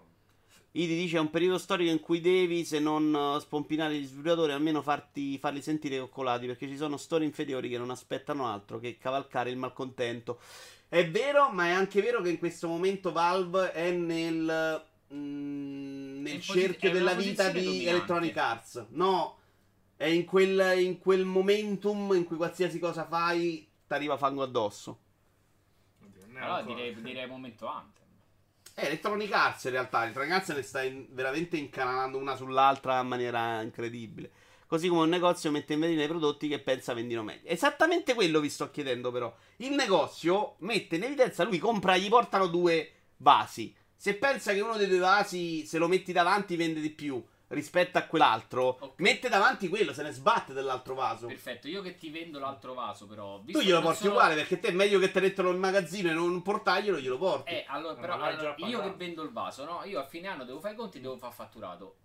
S1: Idi dice è un periodo storico in cui devi, se non eh, spompinare gli sviluppatori, almeno farti, farli sentire coccolati, perché ci sono storie inferiori che non aspettano altro che cavalcare il malcontento. È vero, ma è anche vero che in questo momento Valve è nel, mm, nel
S2: È in posi-
S1: cerchio della vita di
S2: dominante.
S1: Electronic Arts. No, è in quel, in quel momentum in cui qualsiasi cosa fai ti arriva fango addosso.
S2: Allora direi, direi momento Anthem.
S1: Eh, Electronic Arts in realtà, Electronic Arts ne sta in- veramente incanalando una sull'altra in maniera incredibile. Così come un negozio mette in vendita i prodotti che pensa vendino meglio. Esattamente quello vi sto chiedendo però. Il negozio mette in evidenza, lui compra, gli portano due vasi. Se pensa che uno dei due vasi, se lo metti davanti, vende di più rispetto a quell'altro,
S2: Ok.
S1: mette davanti quello, se ne sbatte dell'altro vaso.
S2: Perfetto, io che ti vendo l'altro vaso, però.
S1: Tu glielo
S2: che
S1: porti
S2: sono-
S1: uguale perché te è meglio che tenertelo in magazzino e non portarglielo, glielo porti.
S2: Eh, allora, però, allora, io che vendo il vaso, no? Io a fine anno devo fare i conti e devo far fatturato.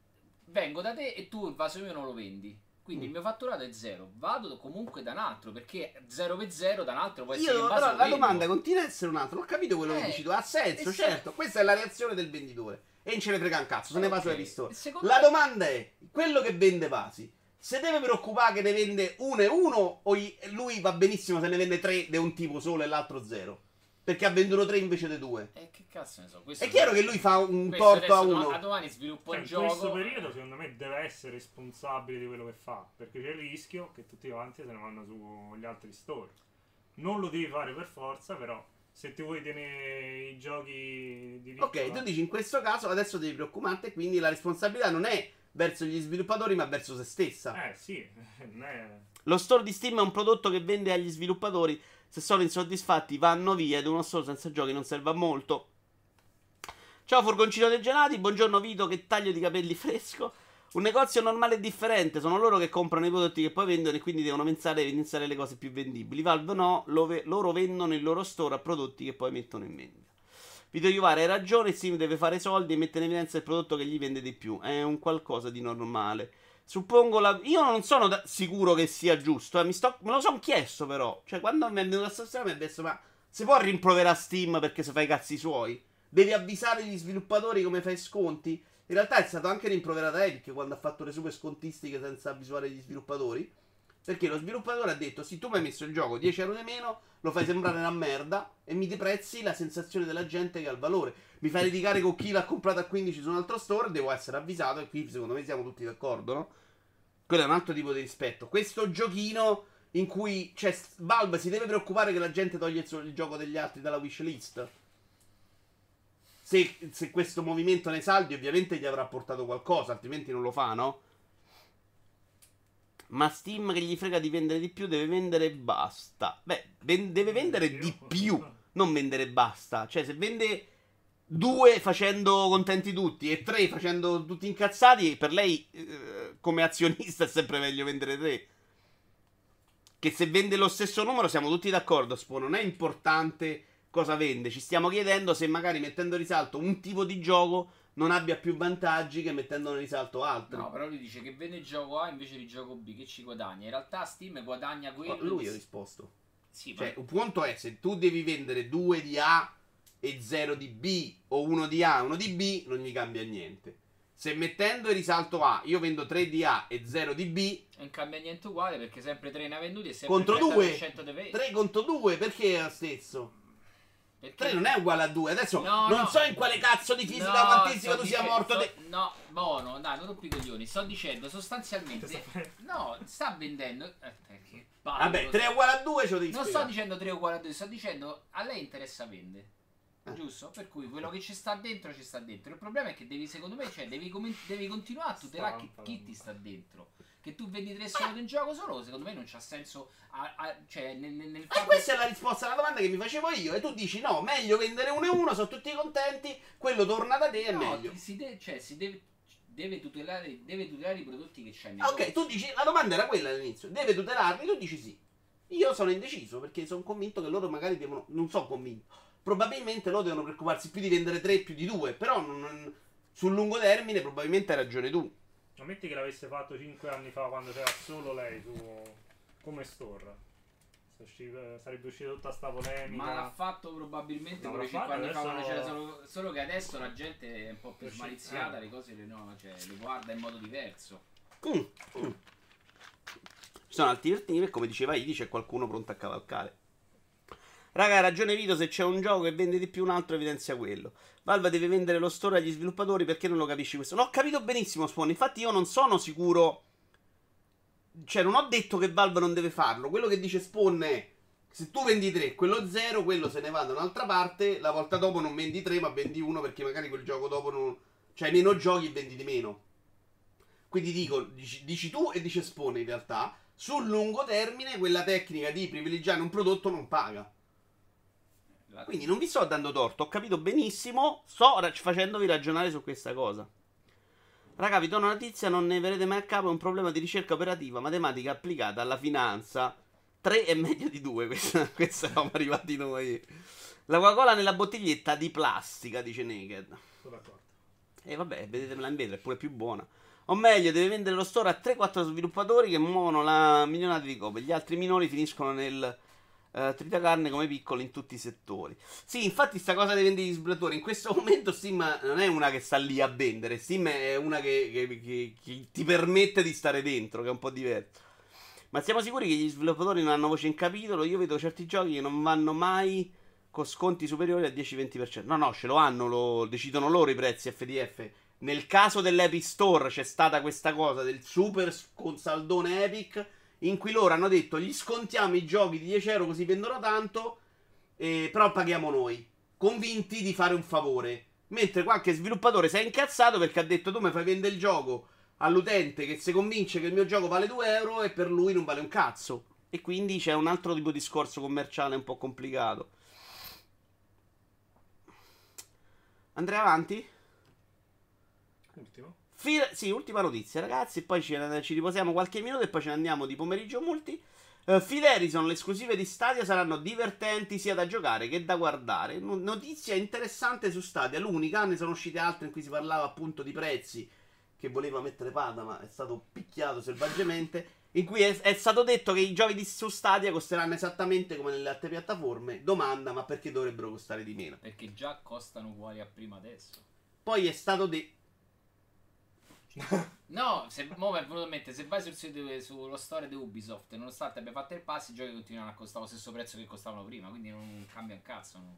S2: Vengo da te e tu il vaso mio non lo vendi. Quindi
S1: Mm.
S2: il mio fatturato è zero. Vado comunque da un altro perché 0 per 0 da un altro può essere
S1: Io,
S2: che
S1: però, la
S2: vendo.
S1: domanda continua a essere un'altra. Non ho capito quello che
S2: Eh,
S1: dici tu. Ha senso,
S2: eh,
S1: certo. Questa è la reazione del venditore. E non ce ne frega un cazzo, se ne va
S2: Ok,
S1: sulla pistola.
S2: secondo
S1: La
S2: me-
S1: domanda è: quello che vende vasi, se deve preoccupare che ne vende uno e uno, o gli- lui va benissimo se ne vende tre di un tipo solo e l'altro zero? Perché ha venduto tre invece di due.
S2: Eh, che cazzo ne so. Questo
S1: È chiaro che lui fa un torto a uno.
S2: A domani sviluppo
S3: Cioè,
S2: il
S3: in questo
S2: gioco.
S3: periodo secondo me deve essere responsabile di quello che fa, perché c'è il rischio che tutti quanti se ne vanno sugli altri store. Non lo devi fare per forza, però se ti vuoi tenere i giochi di
S1: Ok,
S3: piccola-
S1: tu dici in questo caso adesso devi preoccuparti quindi la responsabilità non è verso gli sviluppatori ma verso se stessa.
S3: Eh sì.
S1: Lo store di Steam è un prodotto che vende agli sviluppatori. Se sono insoddisfatti, vanno via. Ed uno store senza giochi non serve a molto. Ciao, furgoncino dei gelati. Buongiorno, Vito. Che taglio di capelli fresco. Un negozio normale e differente. Sono loro che comprano i prodotti che poi vendono e quindi devono pensare a evidenziare le cose più vendibili. Valve no, ve- loro vendono il loro store a prodotti che poi mettono in vendita. Vito Iuvara hai ragione. Steam deve fare soldi e mettere in evidenza il prodotto che gli vende di più. È un qualcosa di normale. Suppongo la... Io non sono da- sicuro che sia giusto. eh, sto- Me lo sono chiesto, però. Cioè, quando mi è venuta questa storia, mi ha detto: Ma si può rimproverare Steam perché se fa i cazzi suoi? Devi avvisare gli sviluppatori come fai sconti? In realtà è stato anche rimproverata Epic quando ha fatto le super scontistiche senza avvisare gli sviluppatori. Perché lo sviluppatore ha detto: Sì, tu mi hai messo il gioco 10 euro di meno, lo fai sembrare una merda e mi deprezzi la sensazione della gente che ha il valore. Mi fai litigare con chi l'ha comprato a 15 su un altro store, devo essere avvisato. E qui secondo me siamo tutti d'accordo, no? Quello è un altro tipo di rispetto. Questo giochino in cui cioè, Valve si deve preoccupare che la gente toglie il gioco degli altri dalla wishlist. Se, se questo movimento nei saldi, ovviamente gli avrà portato qualcosa, altrimenti non lo fa, no? Ma Steam che gli frega di vendere di più deve vendere e basta. Beh, ven- deve vendere di più, non vendere e basta. Cioè, se vende due facendo contenti tutti e tre facendo tutti incazzati, per lei eh, come azionista è sempre meglio vendere tre. che se vende lo stesso numero siamo tutti d'accordo, Spo, non è importante cosa vende, ci stiamo chiedendo se magari mettendo in risalto un tipo di gioco non abbia più vantaggi che mettendo in risalto altri.
S2: No, però lui dice che vende il gioco A invece di gioco B, che ci guadagna. In realtà Steam guadagna quello.
S1: Ma lui
S2: di-
S1: ha risposto.
S2: Sì,
S1: Cioè,
S2: ma
S1: un punto è se tu devi vendere due di A e zero di B, o uno di A e uno di B, non gli cambia niente. Se mettendo in risalto A io vendo 3 di A e 0 di B,
S2: non cambia niente uguale perché sempre 3 ne ha venduti e sempre
S1: contro
S2: il
S1: 2,
S2: 30% deve
S1: 3 contro 2, perché è lo stesso?
S2: Perché
S1: 3 non è uguale a 2. Adesso
S2: No,
S1: non
S2: no.
S1: so in quale cazzo di fisica
S2: No,
S1: quantistica tu sia morto.
S2: sto-
S1: de-
S2: No, buono, dai, non rompi i coglioni. Sto dicendo sostanzialmente. No, sta vendendo. Eh,
S1: Vabbè,
S2: lo
S1: 3
S2: so.
S1: uguale a 2 ce lo devi
S2: Non sto dicendo 3 uguale a 2, sto dicendo a lei interessa vendere.
S1: Eh.
S2: Giusto? Per cui quello che ci sta dentro ci sta dentro. Il problema è che devi, secondo me, cioè, devi, devi continuare a tutelare chi, chi ti sta dentro. Che tu vendi tre soldi in gioco solo, secondo me non c'ha senso. a- a- cioè, nel, nel, nel
S1: E
S2: fatto-
S1: questa è la risposta alla domanda che mi facevo io. E tu dici: no, meglio vendere uno e uno, sono tutti contenti. Quello torna da te, è
S2: No,
S1: meglio.
S2: si de- cioè, si deve, deve, tutelare, deve tutelare i prodotti che c'hai
S1: Ok,
S2: negozi.
S1: tu dici, la domanda era quella all'inizio, deve tutelarli, tu dici sì. Io sono indeciso perché sono convinto che loro magari devono, non so convinto, probabilmente loro devono preoccuparsi più di vendere 3 più di 2, però non- sul lungo termine probabilmente hai ragione tu.
S3: Ammetti che l'avesse fatto 5 anni fa quando c'era solo lei su come store. Sarebbe uscita tutta sta polemica.
S2: Ma l'ha fatto probabilmente
S3: No,
S2: pure
S3: l'ha
S2: 5
S3: fatto,
S2: anni fa quando
S3: adesso-
S2: c'era solo, solo che adesso la gente è un po' più smaliziata,
S3: eh.
S2: le cose le, no, cioè, le guarda in modo diverso.
S1: Mm, mm. Ci sono altri vertini e come diceva Idi c'è qualcuno pronto a cavalcare. Raga, ha ragione Vito, se c'è un gioco che vende di più un altro evidenzia quello. Valve deve vendere lo store agli sviluppatori perché non lo capisci questo. L'ho capito benissimo Spawn, infatti io non sono sicuro... Cioè non ho detto che Valve non deve farlo, quello che dice Spawn è... Se tu vendi 3, quello 0, quello se ne va da un'altra parte, la volta dopo non vendi 3 ma vendi 1 perché magari quel gioco dopo non... Cioè meno giochi e vendi di meno. Quindi dico, dici, dici tu e dice Spawn in realtà, sul lungo termine quella tecnica di privilegiare un prodotto non paga. Quindi non vi sto dando torto, ho capito benissimo, sto facendovi ragionare su questa cosa. Raga, vi do una notizia, non ne verrete mai a capo, è un problema di ricerca operativa, matematica applicata alla finanza. 3 è meglio di 2, questa, questa siamo arrivati noi. La Coca-Cola nella bottiglietta di plastica, dice Naked.
S3: Sono d'accordo.
S1: E vabbè, vedetemela in vetro, è pure più buona. O meglio, deve vendere lo store a 3-4 sviluppatori che muovono la milionata di copie. Gli altri minori finiscono nel eh, tritacarne come piccoli in tutti i settori. Sì, infatti, sta cosa dei vendere gli sviluppatori. In questo momento Steam non è una che sta lì a vendere. Steam è una che, che- che- che ti permette di stare dentro, che è un po' diverso. Ma siamo sicuri che gli sviluppatori non hanno voce in capitolo? Io vedo certi giochi che non vanno mai con sconti superiori al 10-20%. No, no, ce lo hanno, lo decidono loro i prezzi FDF. Nel caso dell'Epic Store c'è stata questa cosa del super con saldone Epic in cui loro hanno detto gli scontiamo i giochi di 10 euro così vendono tanto, eh, però paghiamo noi, convinti di fare un favore. Mentre qualche sviluppatore si è incazzato perché ha detto tu mi fai vendere il gioco all'utente che si convince che il mio gioco vale 2 euro e per lui non vale un cazzo. E quindi c'è un altro tipo di discorso commerciale un po' complicato. Andrei avanti?
S3: Ultimo.
S1: Fil- sì, ultima notizia, ragazzi. Poi ci, ci riposiamo qualche minuto e poi ce ne andiamo di pomeriggio multi. Uh, Phil Harrison, le esclusive di Stadia saranno divertenti sia da giocare che da guardare. No- notizia interessante su Stadia, l'unica, ne sono uscite altre in cui si parlava appunto di prezzi che voleva mettere Pada, ma è stato picchiato selvaggiamente. In cui è, è stato detto che i giochi di, su Stadia costeranno esattamente come nelle altre piattaforme. Domanda, ma perché dovrebbero costare di meno?
S2: Perché già costano uguali a prima adesso.
S1: Poi è stato detto.
S2: No, se, mo mi è venuto in mente, se vai sul sito sullo store di Ubisoft, nonostante abbia fatto il pass, i giochi continuano a costare lo stesso prezzo che costavano prima, quindi non cambia un cazzo. no.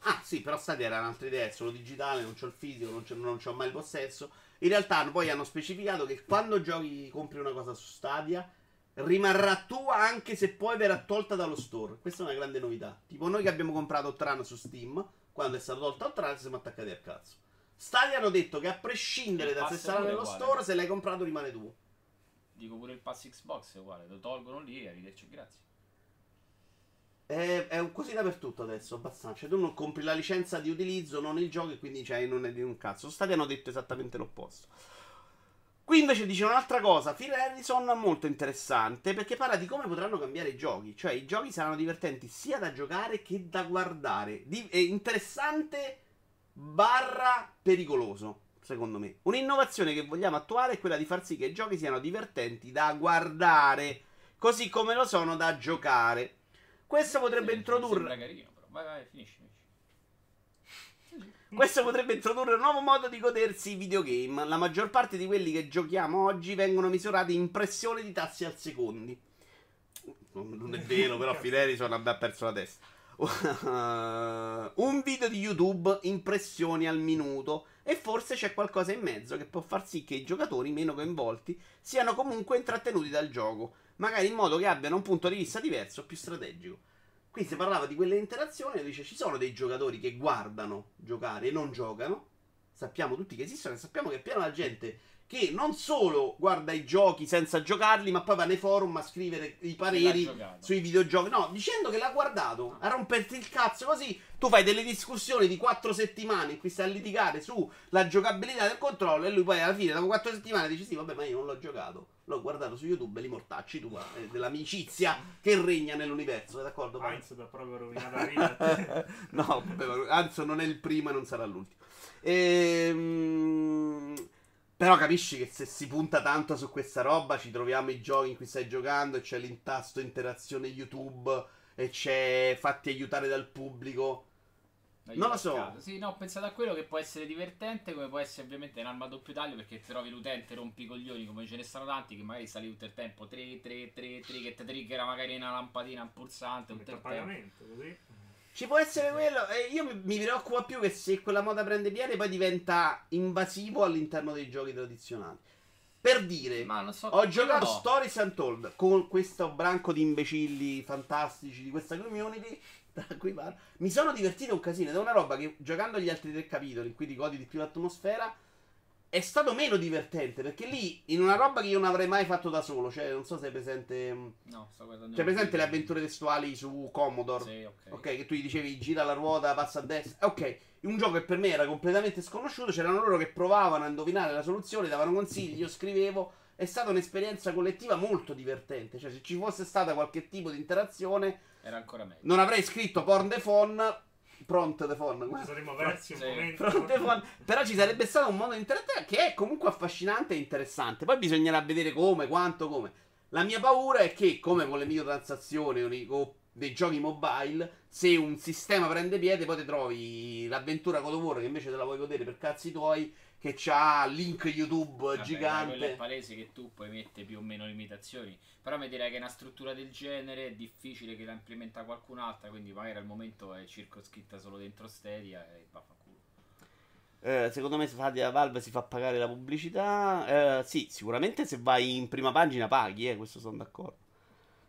S1: Ah, sì, però Stadia era un'altra idea, è solo digitale, non c'ho il fisico, non c'ho, non c'ho mai il possesso. In realtà poi hanno specificato che quando giochi, compri una cosa su Stadia, rimarrà tua anche se poi verrà tolta dallo store. Questa è una grande novità. Tipo noi che abbiamo comprato Tran su Steam, quando è stato tolto Tran siamo attaccati al cazzo. Stadia hanno detto che a prescindere da se sarà nello
S2: uguale.
S1: store, se l'hai comprato rimane tuo.
S2: Dico pure il pass Xbox è uguale, lo tolgono lì e arrivederci, grazie.
S1: È, è così dappertutto adesso, abbastanza. Cioè, tu non compri la licenza di utilizzo, non il gioco, e quindi cioè, non è di un cazzo. Stadia hanno detto esattamente l'opposto. Qui invece dice un'altra cosa, Phil Harrison molto interessante perché parla di come potranno cambiare i giochi, cioè i giochi saranno divertenti sia da giocare che da guardare. Di- è interessante barra pericoloso, secondo me. Un'innovazione che vogliamo attuare è quella di far sì che i giochi siano divertenti da guardare, così come lo sono da giocare. Questo potrebbe
S2: Sì,
S1: introdurre
S2: carino. Vai, vai, finisci. finisci.
S1: Questo potrebbe introdurre un nuovo modo di godersi i videogame. La maggior parte di quelli che giochiamo oggi vengono misurati in pressione di tassi al secondo. Non è vero, però Filerison abbia perso la testa. un video di YouTube in pressioni al minuto. E forse c'è qualcosa in mezzo che può far sì che i giocatori meno coinvolti siano comunque intrattenuti dal gioco. Magari in modo che abbiano un punto di vista diverso, più strategico. Qui si parlava di quelle interazioni, dice ci sono dei giocatori che guardano giocare e non giocano. Sappiamo tutti che esistono e sappiamo che è piena la gente che non solo guarda i giochi senza giocarli, ma poi va nei forum a scrivere i pareri sui videogiochi. No, dicendo che l'ha guardato, a romperti il cazzo così. Tu fai delle discussioni di quattro settimane in cui stai a litigare sulla giocabilità del controllo e lui poi alla fine, dopo quattro settimane, dice sì, vabbè, ma io non l'ho giocato. L'ho guardato su YouTube e li mortacci tu, eh, dell'amicizia che regna nell'universo, d'accordo?
S3: Heinz ti ha proprio rovinato la vita.
S1: no, vabbè, Anzo non è il primo e non sarà l'ultimo. Ehm, Però capisci che se si punta tanto su questa roba, ci troviamo i giochi in cui stai giocando e c'è l'intasto interazione YouTube e c'è fatti aiutare dal pubblico.
S2: Dai,
S1: Non lo so.
S2: caso. Sì, no, ho pensato a quello che può essere divertente, come può essere ovviamente un'arma a doppio taglio, perché ti trovi l'utente rompi i coglioni, come ce ne stanno tanti, che magari sta lì tutto il tempo 3, 3, 3, 3, che ti triggera magari una lampadina, un pulsante, il tempo.
S3: pagamento, così.
S1: Ci può essere quello. E io mi, mi preoccupa più che se quella moda prende piede poi diventa invasivo all'interno dei giochi tradizionali. Per dire,
S2: Ma non so,
S1: ho giocato
S2: no.
S1: Stories Untold con questo branco di imbecilli fantastici di questa community. Da cui parlo. Mi sono divertito un casino. Ed è una roba che giocando gli altri tre capitoli, in cui ti godi di più l'atmosfera, è stato meno divertente. Perché lì, in una roba che io non avrei mai fatto da solo, cioè, non so se è presente. mh,
S2: No, sto guardando.
S1: Cioè, presente le avventure testuali su Commodore.
S2: Sì, ok.
S1: Ok, che tu gli dicevi gira la ruota, passa a destra. Ok, un gioco che per me era completamente sconosciuto. C'erano loro che provavano a indovinare la soluzione, davano consigli, io scrivevo. È stata un'esperienza collettiva molto divertente. Cioè, se ci fosse stata qualche tipo di interazione,
S2: Era ancora meglio.
S1: non avrei scritto porn the phone. Pront the phone.
S3: Ci saremmo persi un
S2: Sì.
S3: momento.
S1: Front the phone. Però ci sarebbe stato un modo interattivo che è comunque affascinante e interessante. Poi bisognerà vedere come, quanto, come. La mia paura è che, come con le microtransazioni o dei giochi mobile, se un sistema prende piede, poi ti trovi l'avventura God of War che invece te la vuoi godere per cazzi tuoi, che c'ha link YouTube
S2: Vabbè, Quello è
S1: gigante.
S2: palese che tu puoi mettere più o meno limitazioni. Però mi direi che una struttura del genere è difficile che la implementa qualcun'altra. Quindi magari al momento è circoscritta solo dentro Stadia e vaffanculo.
S1: Eh, secondo me Stadia Valve si fa pagare la pubblicità. Eh, sì, sicuramente se vai in prima pagina paghi, eh, questo sono d'accordo.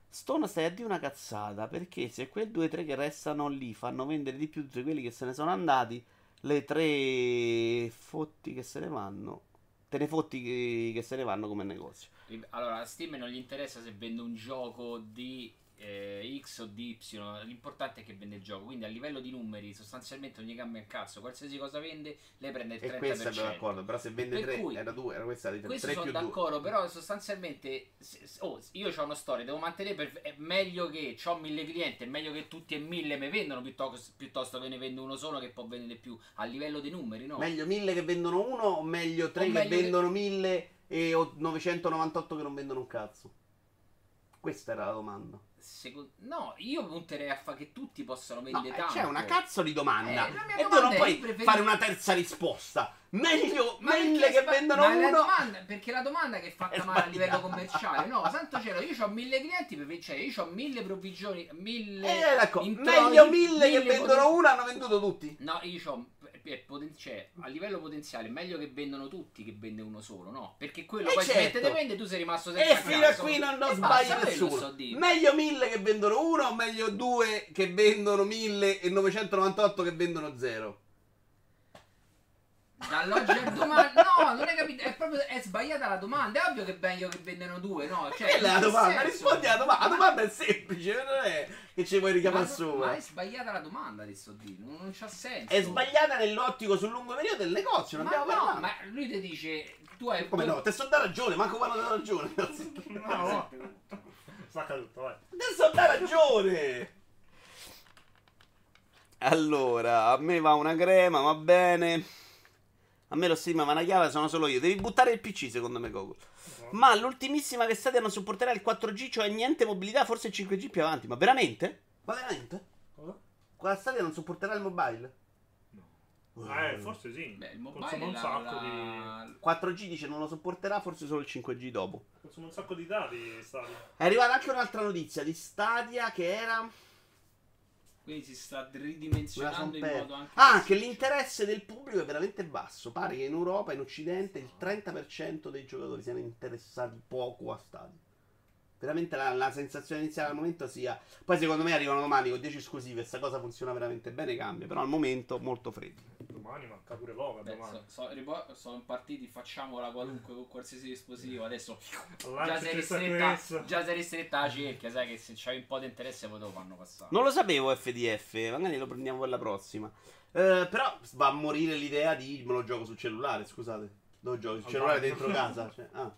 S1: Stone stai a dire una cazzata perché se quei 2-3 che restano lì fanno vendere di più di quelli che se ne sono andati, le tre fotti che se ne vanno, te ne fotti che, se ne vanno come negozio.
S2: Allora, a Steam non gli interessa se vende un gioco di eh, X o di Y, l'importante è che vende il gioco. Quindi a livello di numeri, sostanzialmente non gli cambia un cazzo. Qualsiasi cosa vende, lei prende il 30%.
S1: E questa abbiamo d'accordo, però se vende
S2: Per
S1: 3
S2: cui-
S1: era 2, era questa di 3
S2: Questo sono
S1: più 2.
S2: d'accordo, però sostanzialmente oh, io ho una storia, devo mantenere per, è meglio che ho mille clienti, è meglio che tutti e mille mi vendono piuttosto, piuttosto che ne vendo uno solo che può vendere più a livello dei numeri, no?
S1: Meglio 1000 che vendono uno o meglio 3
S2: O
S1: che
S2: meglio che-
S1: vendono 1000 e o 998 che non vendono un cazzo? Questa era la domanda.
S2: Secondo- no, io punterei a fare che tutti possano
S1: No,
S2: vendere
S1: eh,
S2: tanto.
S1: c'è una cazzo di domanda.
S2: Eh, la
S1: e tu non puoi
S2: io preferisco-
S1: fare una terza risposta. Meglio
S2: Ma
S1: mille che
S2: sba-
S1: vendono
S2: ma la
S1: uno.
S2: domanda- perché la domanda che è fatta
S1: È
S2: male a livello
S1: sbagliata.
S2: commerciale, no, santo cielo, io ho mille clienti, per- cioè io ho mille provvigioni, mille
S1: Eh, ecco, meglio mille che
S2: mille
S1: vendono
S2: poten-
S1: uno hanno venduto tutti.
S2: No, io ho cioè, a livello potenziale è meglio che vendono tutti che vende uno solo, no? Perché quello
S1: Eh,
S2: poi
S1: certo.
S2: si mette te vende e tu sei rimasto senza
S1: E fino a qui non, non
S2: E
S1: sbagli
S2: basta, quello
S1: nessuno.
S2: dire.
S1: Meglio mille che vendono uno o meglio due che vendono mille e 998 che vendono zero.
S2: Dall'oggi al domani, no, non hai capito, è proprio è sbagliata la domanda. È ovvio che è meglio che vendano due, no? Cioè,
S1: Quella è la domanda,
S2: senso?
S1: rispondi alla domanda. La domanda è semplice, non è che ci vuoi richiamare
S2: Ma,
S1: sopra.
S2: ma è sbagliata la domanda, sto dire, non, non c'ha senso.
S1: È sbagliata nell'ottico sul lungo periodo del negozio, non
S2: Ma
S1: abbiamo
S2: no,
S1: parlato.
S2: ma lui ti dice tu hai
S1: Come no? Te sto da ragione, manco quando da ragione.
S3: No, no. Stacca tutto, vai.
S1: Te sto da ragione. Allora, a me va una crema, va bene. A me lo stima va una chiave, sono solo io. Devi buttare il PC, secondo me, Goku. Ma l'ultimissima che Stadia non supporterà il 4G, cioè niente mobilità, forse il 5G più avanti. Ma veramente? Ma veramente?
S3: Cosa?
S1: Quella Stadia non supporterà il mobile?
S3: Eh, forse sì.
S2: Beh, il
S3: Consuma
S2: mobile
S3: un
S2: la-
S3: sacco
S2: la-
S3: di.
S1: 4G dice non lo sopporterà, forse solo il 5G dopo.
S3: Consuma un sacco di dati, Stadia.
S1: È arrivata anche un'altra notizia di Stadia che era.
S2: Quindi si sta ridimensionando in
S1: persa.
S2: modo anche
S1: Ah, che l'interesse del pubblico è veramente basso. Pare che in Europa, in Occidente, il 30% dei giocatori siano interessati poco a Stadia. Veramente la, la sensazione iniziale al momento sia. Poi secondo me arrivano domani con 10 esclusive. Questa cosa funziona veramente bene. Cambia. Però al momento molto freddo.
S3: Domani manca pure Loga,
S2: Beh,
S3: domani.
S2: so- so- ripo- sono partiti, facciamola qualunque con qualsiasi dispositivo. Adesso già sei ristretta, già sei ristretta la cerchia. Sai che se c'hai un po' di interesse poi te lo fanno passare.
S1: Non lo sapevo FDF. Magari lo prendiamo per la prossima. Eh, però va a morire l'idea di me lo gioco sul cellulare. Scusate. Dove giochi? Sul cellulare dentro casa. Cioè, ah,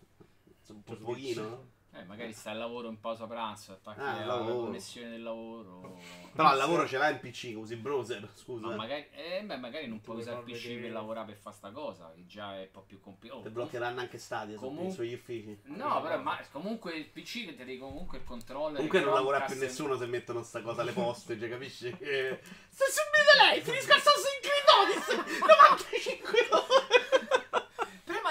S1: un po'
S3: Cioè,
S1: pochino. no?
S2: Eh, magari stai al lavoro in pausa pranzo, attacchi
S1: Ah,
S2: alla connessione del lavoro.
S1: Però al lavoro ce l'hai in PC, usi il browser. Scusa.
S2: Ma magari, eh, beh, magari non puoi usare il PC
S3: vedere-
S2: per lavorare per fare sta cosa, che già è un po' più complicato.
S1: Ti bloccheranno anche Stadia su-
S2: Comunque-
S1: sugli uffici.
S2: No, però ma comunque il PC che ti devi comunque il controller.
S1: Comunque
S2: il
S1: non lavora più nessuno se mettono sta cosa alle poste, cioè, capisci? Che... Se subito lei, finisco Assassin's Creed Odyssey, 95 ore.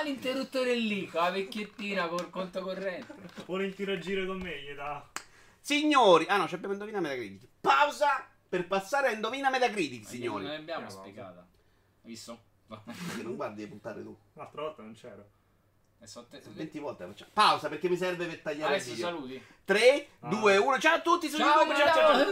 S2: L'interruttore lì, con la vecchiettina col conto corrente.
S3: Pure in tiro a giro con me, gli dà.
S1: Signori, ah no, ci abbiamo Indovina Metacritic. Pausa per passare a Indovina Metacritic,
S2: Non
S1: signori.
S2: l'abbiamo
S3: Che
S2: spiegata. Hai visto?
S1: Perché non guardi di puntare tu.
S3: L'altra volta non c'ero.
S2: E so te-
S1: 20 volte facciamo. Pausa perché mi serve per tagliare il
S2: Adesso
S1: video.
S2: saluti.
S1: 3,
S3: Ah.
S1: 2, 1. Ciao a tutti su
S2: Ciao,
S1: YouTube. Ciao, ciao, ciao.